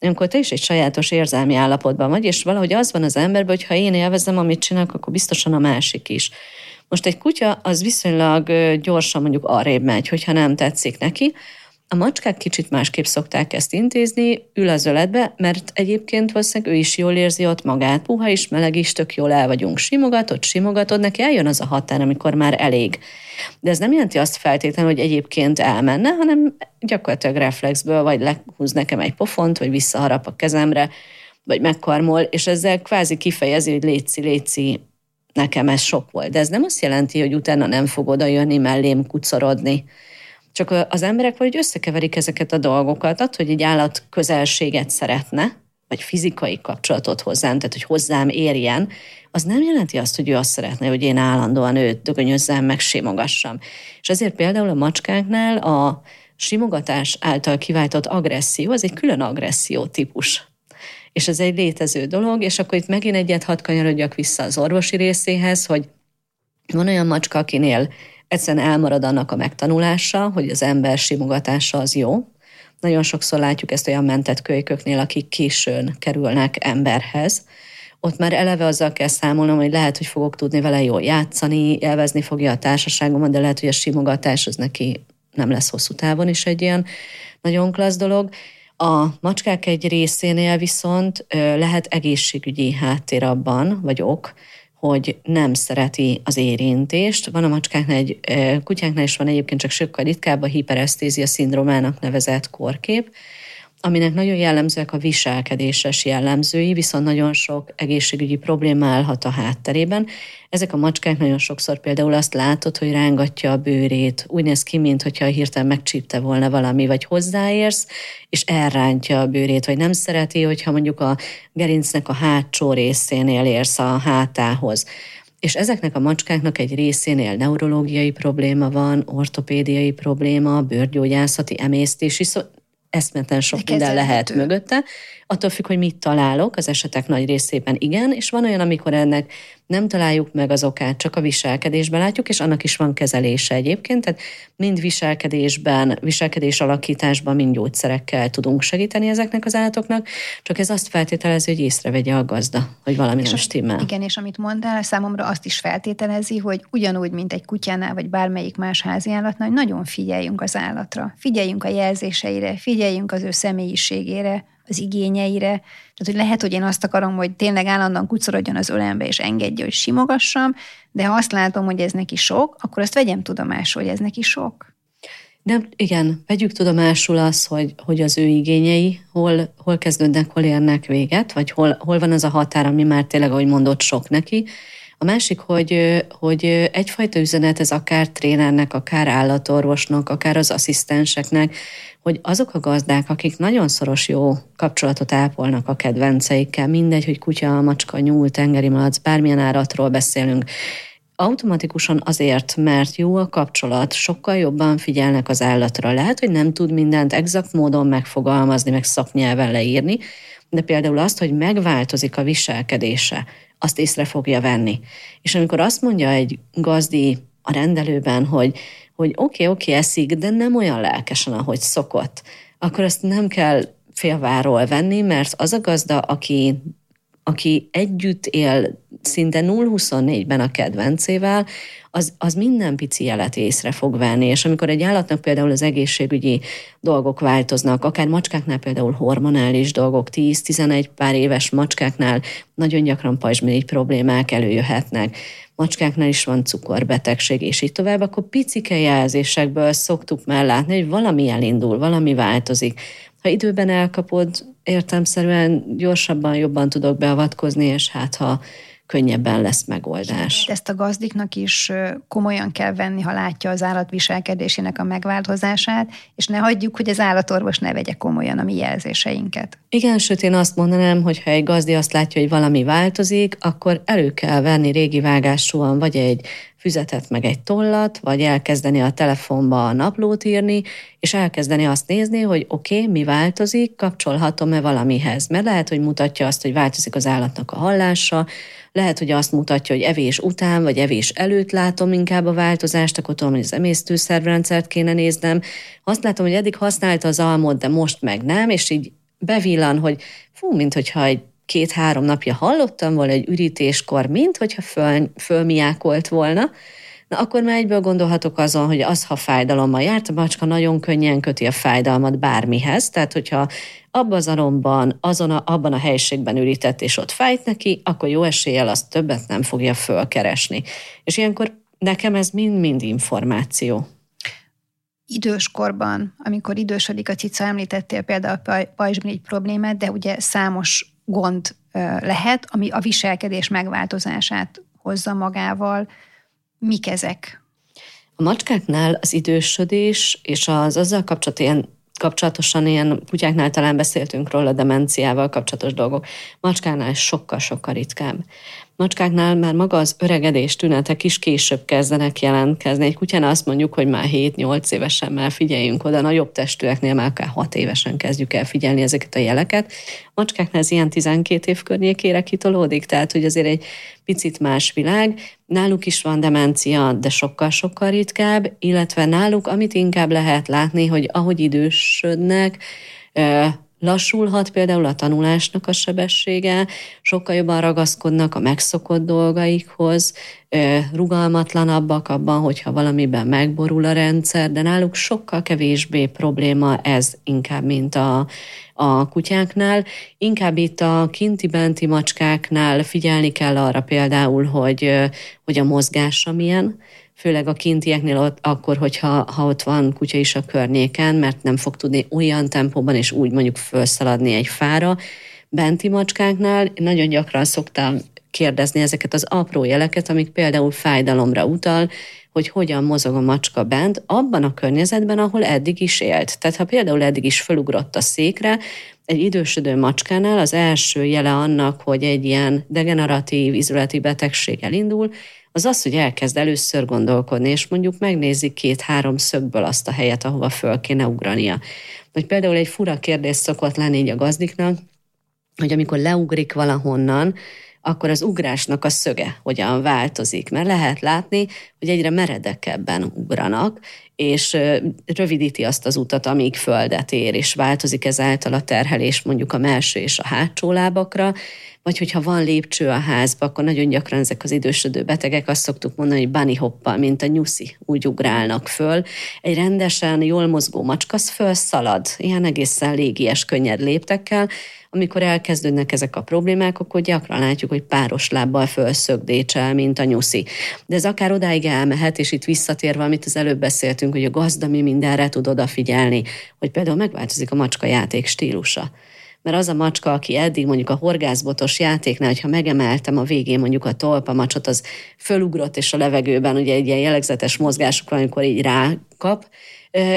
amikor te is egy sajátos érzelmi állapotban vagy, és valahogy az van az emberben, hogy ha én élvezem, amit csinálok, akkor biztosan a másik is. Most egy kutya az viszonylag gyorsan mondjuk arrébb megy, hogyha nem tetszik neki, a macskák kicsit másképp szokták ezt intézni, ül az öletbe, mert egyébként valószínűleg ő is jól érzi ott magát, puha is, meleg is, tök jól el vagyunk. Simogatod, simogatod, neki eljön az a határ, amikor már elég. De ez nem jelenti azt feltétlenül, hogy egyébként elmenne, hanem gyakorlatilag reflexből vagy lehúz nekem egy pofont, vagy visszaharap a kezemre, vagy megkarmol, és ezzel kvázi kifejezi, hogy létszi, létszi, nekem ez sok volt. De ez nem azt jelenti, hogy utána nem fog oda jönni mellém kucorodni csak az emberek vagy összekeverik ezeket a dolgokat, attól, hogy egy állat közelséget szeretne, vagy fizikai kapcsolatot hozzám, tehát hogy hozzám érjen, az nem jelenti azt, hogy ő azt szeretne, hogy én állandóan őt dögönyözzem, meg simogassam. És ezért például a macskáknál a simogatás által kiváltott agresszió, az egy külön agresszió típus. És ez egy létező dolog, és akkor itt megint egyet hadd kanyarodjak vissza az orvosi részéhez, hogy van olyan macska, akinél egyszerűen elmarad annak a megtanulása, hogy az ember simogatása az jó. Nagyon sokszor látjuk ezt olyan mentett kölyköknél, akik későn kerülnek emberhez. Ott már eleve azzal kell számolnom, hogy lehet, hogy fogok tudni vele jól játszani, élvezni fogja a társaságomat, de lehet, hogy a simogatás az neki nem lesz hosszú távon is egy ilyen nagyon klassz dolog. A macskák egy részénél viszont lehet egészségügyi háttér abban, vagy ok, hogy nem szereti az érintést. Van a macskáknál egy, kutyáknál is van egyébként csak sokkal ritkább a hiperesztézia szindrómának nevezett korkép, aminek nagyon jellemzőek a viselkedéses jellemzői, viszont nagyon sok egészségügyi probléma állhat a hátterében. Ezek a macskák nagyon sokszor például azt látod, hogy rángatja a bőrét, úgy néz ki, mintha hirtelen megcsípte volna valami, vagy hozzáérsz, és elrántja a bőrét, vagy nem szereti, hogyha mondjuk a gerincnek a hátsó részénél érsz a hátához. És ezeknek a macskáknak egy részénél neurológiai probléma van, ortopédiai probléma, bőrgyógyászati, emésztési, eszmetlen sok minden lehet mögötte. Attól függ, hogy mit találok, az esetek nagy részében igen, és van olyan, amikor ennek nem találjuk meg az okát, csak a viselkedésben látjuk, és annak is van kezelése egyébként, tehát mind viselkedésben, viselkedés alakításban, mind gyógyszerekkel tudunk segíteni ezeknek az állatoknak, csak ez azt feltételezi, hogy észrevegye a gazda, hogy valami és nem stimmel. Igen, és amit mondtál, számomra azt is feltételezi, hogy ugyanúgy, mint egy kutyánál, vagy bármelyik más házi állatnál, hogy nagyon figyeljünk az állatra, figyeljünk a jelzéseire, figyeljünk az ő személyiségére, az igényeire. Tehát, hogy lehet, hogy én azt akarom, hogy tényleg állandóan kucorodjon az ölembe, és engedje, hogy simogassam, de ha azt látom, hogy ez neki sok, akkor azt vegyem tudomásul, hogy ez neki sok. De igen, vegyük tudomásul az, hogy, hogy az ő igényei hol, hol kezdődnek, hol érnek véget, vagy hol, hol van az a határ, ami már tényleg, ahogy mondott, sok neki. A másik, hogy, hogy egyfajta üzenet ez akár trénernek, akár állatorvosnak, akár az asszisztenseknek, hogy azok a gazdák, akik nagyon szoros jó kapcsolatot ápolnak a kedvenceikkel, mindegy, hogy kutya, macska, nyúl, tengeri malac, bármilyen áratról beszélünk, automatikusan azért, mert jó a kapcsolat, sokkal jobban figyelnek az állatra. Lehet, hogy nem tud mindent exakt módon megfogalmazni, meg szaknyelven leírni, de például azt, hogy megváltozik a viselkedése, azt észre fogja venni. És amikor azt mondja egy gazdi a rendelőben, hogy hogy oké, okay, oké, okay, eszik, de nem olyan lelkesen, ahogy szokott, akkor ezt nem kell félváról venni, mert az a gazda, aki, aki együtt él szinte 0-24-ben a kedvencével, az, az minden pici jelet észre fog venni, és amikor egy állatnak például az egészségügyi dolgok változnak, akár macskáknál például hormonális dolgok, 10-11 pár éves macskáknál nagyon gyakran pajzsmirigy problémák előjöhetnek, macskáknál is van cukorbetegség, és így tovább, akkor picike jelzésekből szoktuk már látni, hogy valami elindul, valami változik. Ha időben elkapod, értelmszerűen gyorsabban, jobban tudok beavatkozni, és hát ha könnyebben lesz megoldás. Ezt a gazdiknak is komolyan kell venni, ha látja az állat viselkedésének a megváltozását, és ne hagyjuk, hogy az állatorvos ne vegye komolyan a mi jelzéseinket. Igen, sőt én azt mondanám, hogy ha egy gazdi azt látja, hogy valami változik, akkor elő kell venni régi vágásúan vagy egy füzetet meg egy tollat, vagy elkezdeni a telefonba a naplót írni, és elkezdeni azt nézni, hogy oké, okay, mi változik, kapcsolhatom-e valamihez. Mert lehet, hogy mutatja azt, hogy változik az állatnak a hallása, lehet, hogy azt mutatja, hogy evés után vagy evés előtt látom inkább a változást, akkor tudom, hogy az emésztőszervrendszert kéne néznem. Azt látom, hogy eddig használta az almot, de most meg nem, és így bevillan, hogy fú, mint hogyha egy két-három napja hallottam volna egy ürítéskor, mint hogyha föl, fölmiákolt volna, na akkor már egyből gondolhatok azon, hogy az, ha fájdalommal járt, a macska nagyon könnyen köti a fájdalmat bármihez, tehát hogyha abban az aromban, azon a, abban a helységben ürített, és ott fájt neki, akkor jó eséllyel azt többet nem fogja fölkeresni. És ilyenkor nekem ez mind-mind információ. Időskorban, amikor idősödik a cica, említettél például a pajzsmirigy problémát, de ugye számos gond lehet, ami a viselkedés megváltozását hozza magával. Mik ezek? A macskáknál az idősödés és az azzal kapcsolatos ilyen kapcsolatosan ilyen kutyáknál talán beszéltünk róla, demenciával kapcsolatos dolgok. Macskánál sokkal-sokkal ritkább. Macskáknál már maga az öregedés tünetek is később kezdenek jelentkezni. Egy kutyánál azt mondjuk, hogy már 7-8 évesen már figyeljünk oda, nagyobb testűeknél már akár 6 évesen kezdjük el figyelni ezeket a jeleket. Macskáknál ez ilyen 12 év környékére kitolódik, tehát hogy azért egy picit más világ. Náluk is van demencia, de sokkal-sokkal ritkább, illetve náluk, amit inkább lehet látni, hogy ahogy idősödnek, lassulhat például a tanulásnak a sebessége, sokkal jobban ragaszkodnak a megszokott dolgaikhoz, rugalmatlanabbak abban, hogyha valamiben megborul a rendszer, de náluk sokkal kevésbé probléma ez inkább, mint a, a kutyáknál. Inkább itt a kinti-benti macskáknál figyelni kell arra például, hogy, hogy a mozgása milyen, főleg a kintieknél ott, akkor, hogyha ha ott van kutya is a környéken, mert nem fog tudni olyan tempóban és úgy mondjuk felszaladni egy fára. Benti macskáknál nagyon gyakran szoktam kérdezni ezeket az apró jeleket, amik például fájdalomra utal, hogy hogyan mozog a macska bent, abban a környezetben, ahol eddig is élt. Tehát ha például eddig is felugrott a székre, egy idősödő macskánál az első jele annak, hogy egy ilyen degeneratív izolati betegség elindul, az az, hogy elkezd először gondolkodni, és mondjuk megnézi két-három szögből azt a helyet, ahova föl kéne ugrania. Vagy például egy fura kérdés szokott lenni így a gazdiknak, hogy amikor leugrik valahonnan, akkor az ugrásnak a szöge hogyan változik, mert lehet látni, hogy egyre meredekebben ugranak, és rövidíti azt az utat, amíg földet ér, és változik ezáltal a terhelés mondjuk a melső és a hátsó lábakra, vagy hogyha van lépcső a házba, akkor nagyon gyakran ezek az idősödő betegek azt szoktuk mondani, hogy bunny hoppal, mint a nyuszi, úgy ugrálnak föl. Egy rendesen jól mozgó macska szalad, ilyen egészen légies, könnyed léptekkel, amikor elkezdődnek ezek a problémák, akkor gyakran látjuk, hogy páros lábbal fölszögdécsel, mint a nyuszi. De ez akár odáig elmehet, és itt visszatérve, amit az előbb beszéltünk, hogy a gazda mi mindenre tud odafigyelni, hogy például megváltozik a macska játék stílusa mert az a macska, aki eddig mondjuk a horgászbotos játéknál, hogyha megemeltem a végén mondjuk a tolpamacsot, az fölugrott, és a levegőben ugye egy ilyen jellegzetes mozgásuk van, amikor így rákap,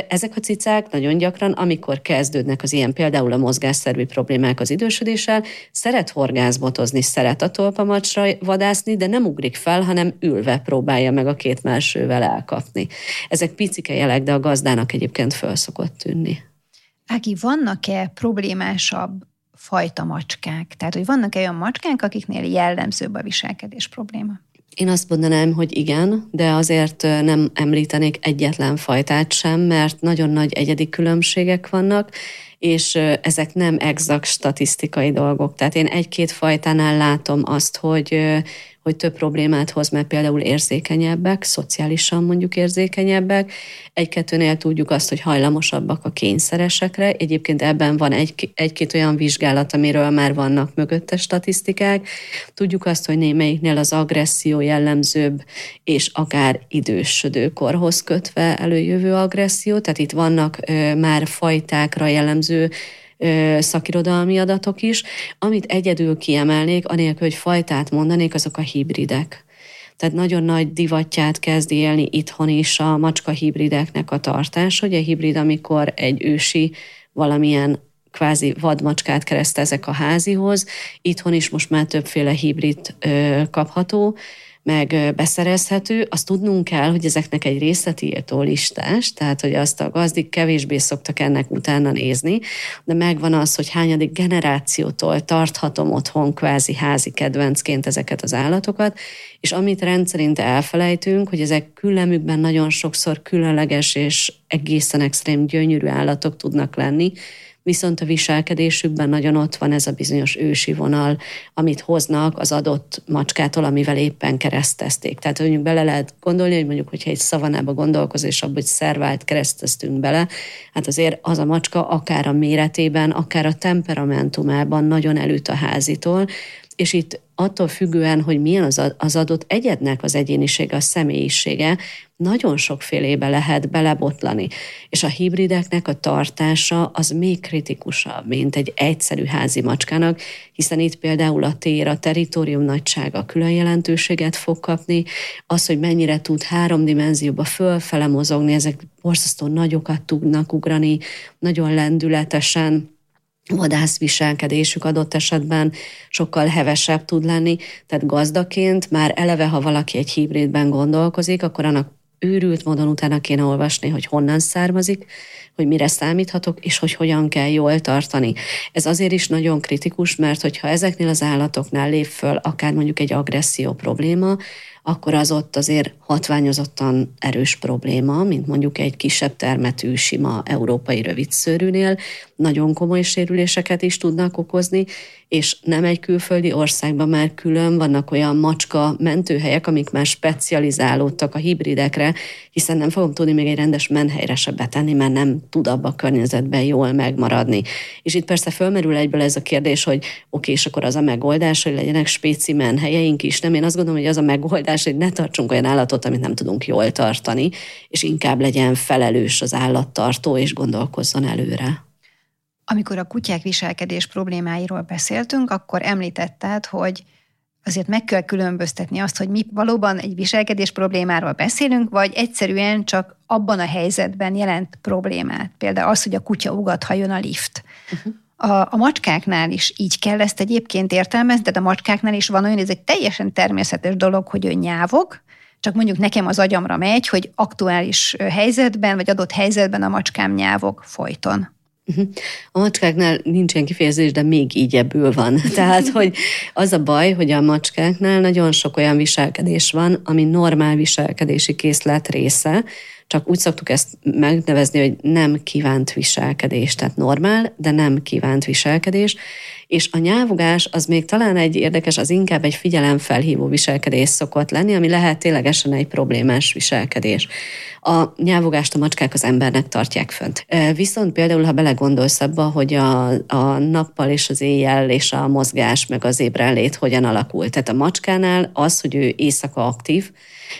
ezek a cicák nagyon gyakran, amikor kezdődnek az ilyen például a mozgásszervi problémák az idősödéssel, szeret horgászbotozni, szeret a tolpamacsra vadászni, de nem ugrik fel, hanem ülve próbálja meg a két melsővel elkapni. Ezek picike jelek, de a gazdának egyébként föl szokott tűnni. Ági, vannak-e problémásabb fajta macskák? Tehát, hogy vannak-e olyan macskák, akiknél jellemzőbb a viselkedés probléma? Én azt mondanám, hogy igen, de azért nem említenék egyetlen fajtát sem, mert nagyon nagy egyedi különbségek vannak, és ezek nem exakt statisztikai dolgok. Tehát én egy-két fajtánál látom azt, hogy hogy több problémát hoz, mert például érzékenyebbek, szociálisan mondjuk érzékenyebbek. Egy-kettőnél tudjuk azt, hogy hajlamosabbak a kényszeresekre. Egyébként ebben van egy, egy-két olyan vizsgálat, amiről már vannak mögötte statisztikák. Tudjuk azt, hogy némelyiknél az agresszió jellemzőbb, és akár idősödőkorhoz kötve előjövő agresszió. Tehát itt vannak ö, már fajtákra jellemző szakirodalmi adatok is. Amit egyedül kiemelnék, anélkül, hogy fajtát mondanék, azok a hibridek. Tehát nagyon nagy divatját kezd élni itthon is a macska hibrideknek a tartás, hogy a hibrid, amikor egy ősi valamilyen kvázi vadmacskát keresztezek a házihoz. Itthon is most már többféle hibrid ö, kapható, meg beszerezhető, azt tudnunk kell, hogy ezeknek egy része tiltó listás, tehát hogy azt a gazdik kevésbé szoktak ennek utána nézni, de megvan az, hogy hányadik generációtól tarthatom otthon kvázi házi kedvencként ezeket az állatokat, és amit rendszerint elfelejtünk, hogy ezek küllemükben nagyon sokszor különleges és egészen extrém gyönyörű állatok tudnak lenni, viszont a viselkedésükben nagyon ott van ez a bizonyos ősi vonal, amit hoznak az adott macskától, amivel éppen keresztezték. Tehát mondjuk bele lehet gondolni, hogy mondjuk, hogyha egy szavanába gondolkoz, és abban, hogy szervált kereszteztünk bele, hát azért az a macska akár a méretében, akár a temperamentumában nagyon elüt a házitól, és itt attól függően, hogy milyen az, az adott egyednek az egyénisége, a személyisége, nagyon sokfélébe lehet belebotlani. És a hibrideknek a tartása az még kritikusabb, mint egy egyszerű házi macskának, hiszen itt például a tér, a teritorium nagysága külön jelentőséget fog kapni, az, hogy mennyire tud három dimenzióba fölfele mozogni, ezek borzasztó nagyokat tudnak ugrani, nagyon lendületesen, vadászviselkedésük adott esetben sokkal hevesebb tud lenni. Tehát gazdaként már eleve, ha valaki egy hibridben gondolkozik, akkor annak őrült módon utána kéne olvasni, hogy honnan származik, hogy mire számíthatok, és hogy hogyan kell jól tartani. Ez azért is nagyon kritikus, mert hogyha ezeknél az állatoknál lép föl akár mondjuk egy agresszió probléma, akkor az ott azért hatványozottan erős probléma, mint mondjuk egy kisebb termetű, sima európai rövidszőrűnél. Nagyon komoly sérüléseket is tudnak okozni, és nem egy külföldi országban már külön vannak olyan macska mentőhelyek, amik már specializálódtak a hibridekre, hiszen nem fogom tudni még egy rendes menhelyre se betenni, mert nem tud abba a környezetben jól megmaradni. És itt persze fölmerül egyből ez a kérdés, hogy oké, és akkor az a megoldás, hogy legyenek spéci menhelyeink is. Nem, én azt gondolom, hogy az a megoldás, hogy ne tartsunk olyan állatot, amit nem tudunk jól tartani, és inkább legyen felelős az állattartó, és gondolkozzon előre. Amikor a kutyák viselkedés problémáiról beszéltünk, akkor említetted, hogy azért meg kell különböztetni azt, hogy mi valóban egy viselkedés problémáról beszélünk, vagy egyszerűen csak abban a helyzetben jelent problémát. Például az, hogy a kutya ugat, ha jön a lift. Uh-huh. A, a macskáknál is így kell ezt egyébként értelmezni, de a macskáknál is van olyan, ez egy teljesen természetes dolog, hogy ő nyávog, csak mondjuk nekem az agyamra megy, hogy aktuális helyzetben, vagy adott helyzetben a macskám nyávog folyton. Mhm. A macskáknál nincsen kifejezés, de még így ebből van. *laughs* Tehát, hogy az a baj, hogy a macskáknál nagyon sok olyan viselkedés van, ami normál viselkedési készlet része, csak úgy szoktuk ezt megnevezni, hogy nem kívánt viselkedés, tehát normál, de nem kívánt viselkedés, és a nyávogás az még talán egy érdekes, az inkább egy figyelemfelhívó viselkedés szokott lenni, ami lehet ténylegesen egy problémás viselkedés. A nyávogást a macskák az embernek tartják fönt. Viszont például, ha belegondolsz abba, hogy a, a nappal és az éjjel és a mozgás meg az ébrenlét hogyan alakul. Tehát a macskánál az, hogy ő éjszaka aktív,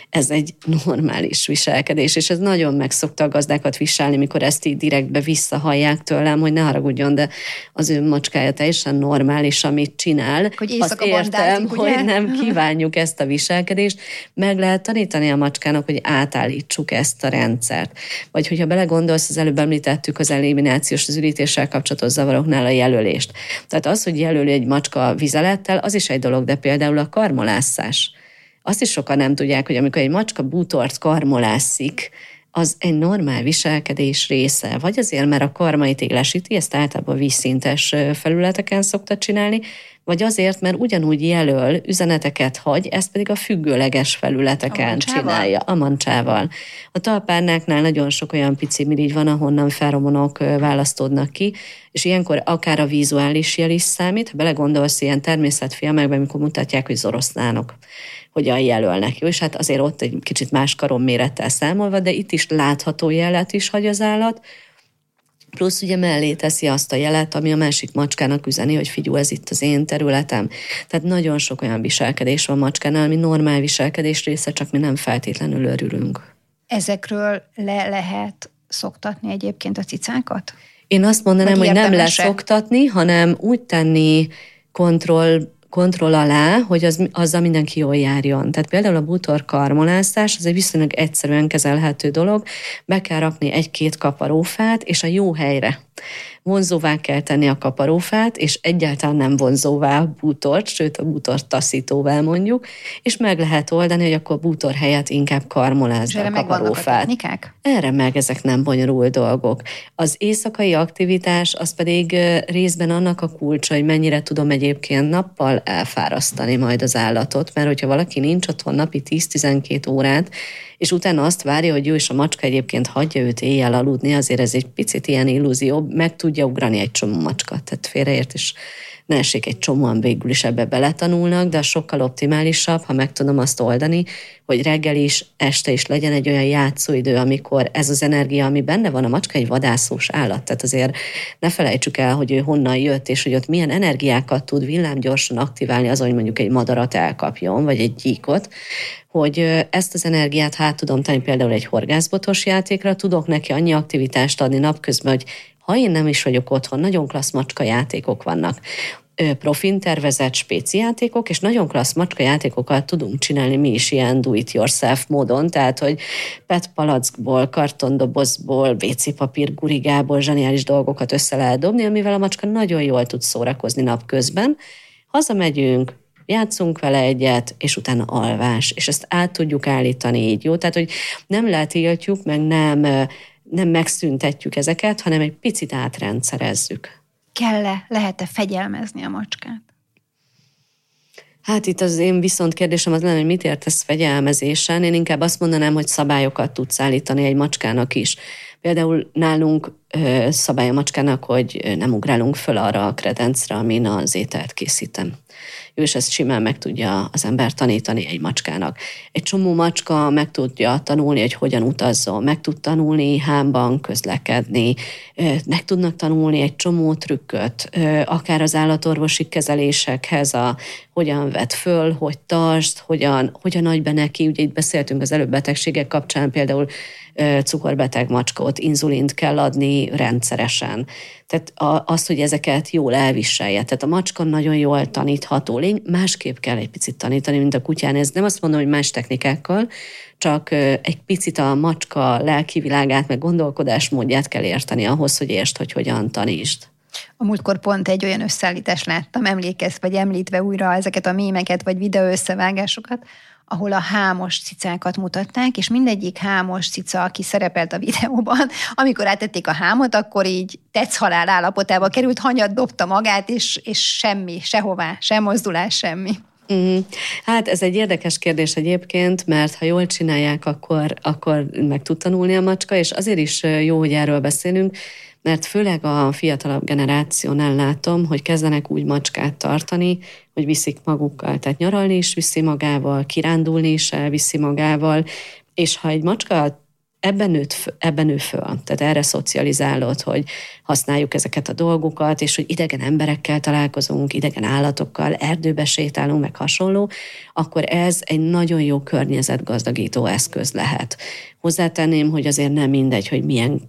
ez egy normális viselkedés, és ez nagyon meg szokta a gazdákat viselni, mikor ezt így direktbe visszahallják tőlem, hogy ne haragudjon, de az ő macskája teljesen normális, amit csinál. Hogy Azt értem, ugye? hogy nem kívánjuk ezt a viselkedést. Meg lehet tanítani a macskának, hogy átállítsuk ezt a rendszert. Vagy hogyha belegondolsz, az előbb említettük az eliminációs, az ürítéssel kapcsolatos zavaroknál a jelölést. Tehát az, hogy jelöli egy macska vizelettel, az is egy dolog, de például a karmolászás azt is sokan nem tudják, hogy amikor egy macska bútort karmolászik, az egy normál viselkedés része, vagy azért, mert a karmait élesíti, ezt általában vízszintes felületeken szokta csinálni, vagy azért, mert ugyanúgy jelöl, üzeneteket hagy, ezt pedig a függőleges felületeken a csinálja, a mancsával. A talpárnáknál nagyon sok olyan pici mirigy van, ahonnan feromonok választódnak ki, és ilyenkor akár a vizuális jel is számít, ha belegondolsz ilyen természetfilmekben, amikor mutatják, hogy zoroszlánok hogyan jelölnek. Jó, és hát azért ott egy kicsit más mérettel számolva, de itt is látható jelet is hagy az állat, Plusz ugye mellé teszi azt a jelet, ami a másik macskának üzeni, hogy figyú, ez itt az én területem. Tehát nagyon sok olyan viselkedés van macskánál, ami normál viselkedés része, csak mi nem feltétlenül örülünk. Ezekről le lehet szoktatni egyébként a cicákat? Én azt mondanám, hogy nem leszoktatni, hanem úgy tenni kontroll kontroll alá, hogy az, azzal mindenki jól járjon. Tehát például a bútor karmolászás, az egy viszonylag egyszerűen kezelhető dolog, be kell rakni egy-két kaparófát, és a jó helyre vonzóvá kell tenni a kaparófát, és egyáltalán nem vonzóvá a bútort, sőt a bútort taszítóvá mondjuk, és meg lehet oldani, hogy akkor bútor helyett inkább karmolázd a kaparófát. A erre meg ezek nem bonyolult dolgok. Az éjszakai aktivitás az pedig részben annak a kulcsa, hogy mennyire tudom egyébként nappal elfárasztani majd az állatot, mert hogyha valaki nincs otthon napi 10-12 órát, és utána azt várja, hogy jó, és a macska egyébként hagyja őt éjjel aludni, azért ez egy picit ilyen illúzió, meg tudja ugrani egy csomó macska, tehát félreért, és ne essék egy csomóan végül is ebbe beletanulnak, de sokkal optimálisabb, ha meg tudom azt oldani, hogy reggel is, este is legyen egy olyan játszóidő, amikor ez az energia, ami benne van, a macska egy vadászós állat, tehát azért ne felejtsük el, hogy ő honnan jött, és hogy ott milyen energiákat tud villámgyorsan aktiválni az, hogy mondjuk egy madarat elkapjon, vagy egy gyíkot, hogy ezt az energiát hát tudom tenni például egy horgászbotos játékra, tudok neki annyi aktivitást adni napközben, hogy ha én nem is vagyok otthon, nagyon klassz macska játékok vannak profin tervezett spécijátékok, és nagyon klassz macska játékokat tudunk csinálni mi is ilyen do-it-yourself módon, tehát, hogy PET palackból, kartondobozból, WC papír gurigából zseniális dolgokat össze lehet dobni, amivel a macska nagyon jól tud szórakozni napközben. Hazamegyünk, játszunk vele egyet, és utána alvás, és ezt át tudjuk állítani így, jó? Tehát, hogy nem letiltjuk, meg nem, nem megszüntetjük ezeket, hanem egy picit átrendszerezzük. Kell-e, lehet-e fegyelmezni a macskát? Hát itt az én viszont kérdésem az lenne, hogy mit értesz fegyelmezésen. Én inkább azt mondanám, hogy szabályokat tudsz állítani egy macskának is. Például nálunk szabály a macskának, hogy nem ugrálunk föl arra a kredencre, amin az ételt készítem ő is ezt simán meg tudja az ember tanítani egy macskának. Egy csomó macska meg tudja tanulni, hogy hogyan utazzon, meg tud tanulni hámban közlekedni, meg tudnak tanulni egy csomó trükköt, akár az állatorvosi kezelésekhez, a hogyan vet föl, hogy tartsd, hogyan, hogyan adj be neki. Ugye itt beszéltünk az előbb betegségek kapcsán, például cukorbeteg macskót, inzulint kell adni rendszeresen. Tehát az, hogy ezeket jól elviselje. Tehát a macska nagyon jól tanítható lény, másképp kell egy picit tanítani, mint a kutyán. Ez nem azt mondom, hogy más technikákkal, csak egy picit a macska lelki világát, meg gondolkodásmódját kell érteni ahhoz, hogy értsd, hogy hogyan tanítsd. A múltkor pont egy olyan összeállítást láttam, emlékezz, vagy említve újra ezeket a mémeket, vagy videó összevágásokat, ahol a hámos cicákat mutatták, és mindegyik hámos cica, aki szerepelt a videóban, amikor átették a hámot, akkor így tetsz halál állapotába került, hanyat dobta magát, és, és semmi, sehová, sem mozdulás, semmi. Mm. Hát ez egy érdekes kérdés egyébként, mert ha jól csinálják, akkor, akkor meg tud tanulni a macska, és azért is jó, hogy erről beszélünk, mert főleg a fiatalabb generációnál látom, hogy kezdenek úgy macskát tartani, hogy viszik magukkal. Tehát nyaralni is viszi magával, kirándulni is elviszi magával, és ha egy macska ebben, nőtt, ebben nő föl, tehát erre szocializálod, hogy használjuk ezeket a dolgokat, és hogy idegen emberekkel találkozunk, idegen állatokkal, erdőbe sétálunk, meg hasonló, akkor ez egy nagyon jó környezetgazdagító eszköz lehet. Hozzátenném, hogy azért nem mindegy, hogy milyen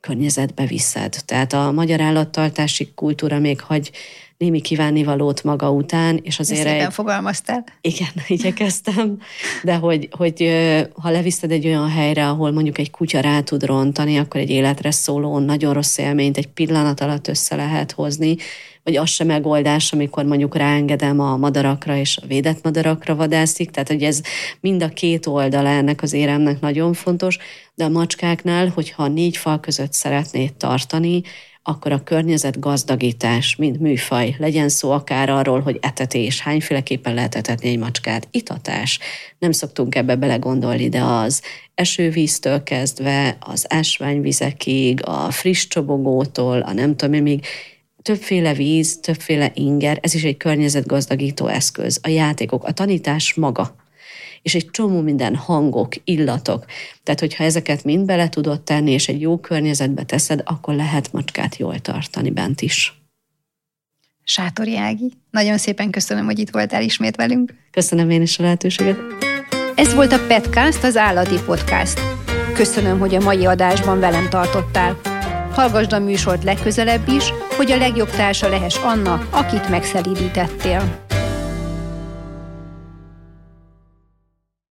környezetbe viszed. Tehát a magyar állattartási kultúra még hagy némi kívánnivalót maga után, és azért Szépen egy... fogalmaztál. Igen, *laughs* igyekeztem, de hogy, hogy ha leviszed egy olyan helyre, ahol mondjuk egy kutya rá tud rontani, akkor egy életre szóló, nagyon rossz élményt egy pillanat alatt össze lehet hozni, vagy az sem megoldás, amikor mondjuk ráengedem a madarakra és a védett madarakra vadászik, tehát hogy ez mind a két oldala ennek az éremnek nagyon fontos, de a macskáknál, hogyha négy fal között szeretnéd tartani, akkor a környezet gazdagítás, mint műfaj, legyen szó akár arról, hogy etetés, hányféleképpen lehet etetni egy macskát, itatás, nem szoktunk ebbe belegondolni, de az esővíztől kezdve, az ásványvizekig, a friss csobogótól, a nem tudom, még többféle víz, többféle inger, ez is egy környezetgazdagító eszköz. A játékok, a tanítás maga, és egy csomó minden hangok, illatok. Tehát, hogyha ezeket mind bele tudod tenni, és egy jó környezetbe teszed, akkor lehet macskát jól tartani bent is. Sátori Ági, nagyon szépen köszönöm, hogy itt voltál ismét velünk. Köszönöm én is a lehetőséget. Ez volt a Petcast, az állati podcast. Köszönöm, hogy a mai adásban velem tartottál. Hallgasd a műsort legközelebb is, hogy a legjobb társa lehess annak, akit megszelídítettél.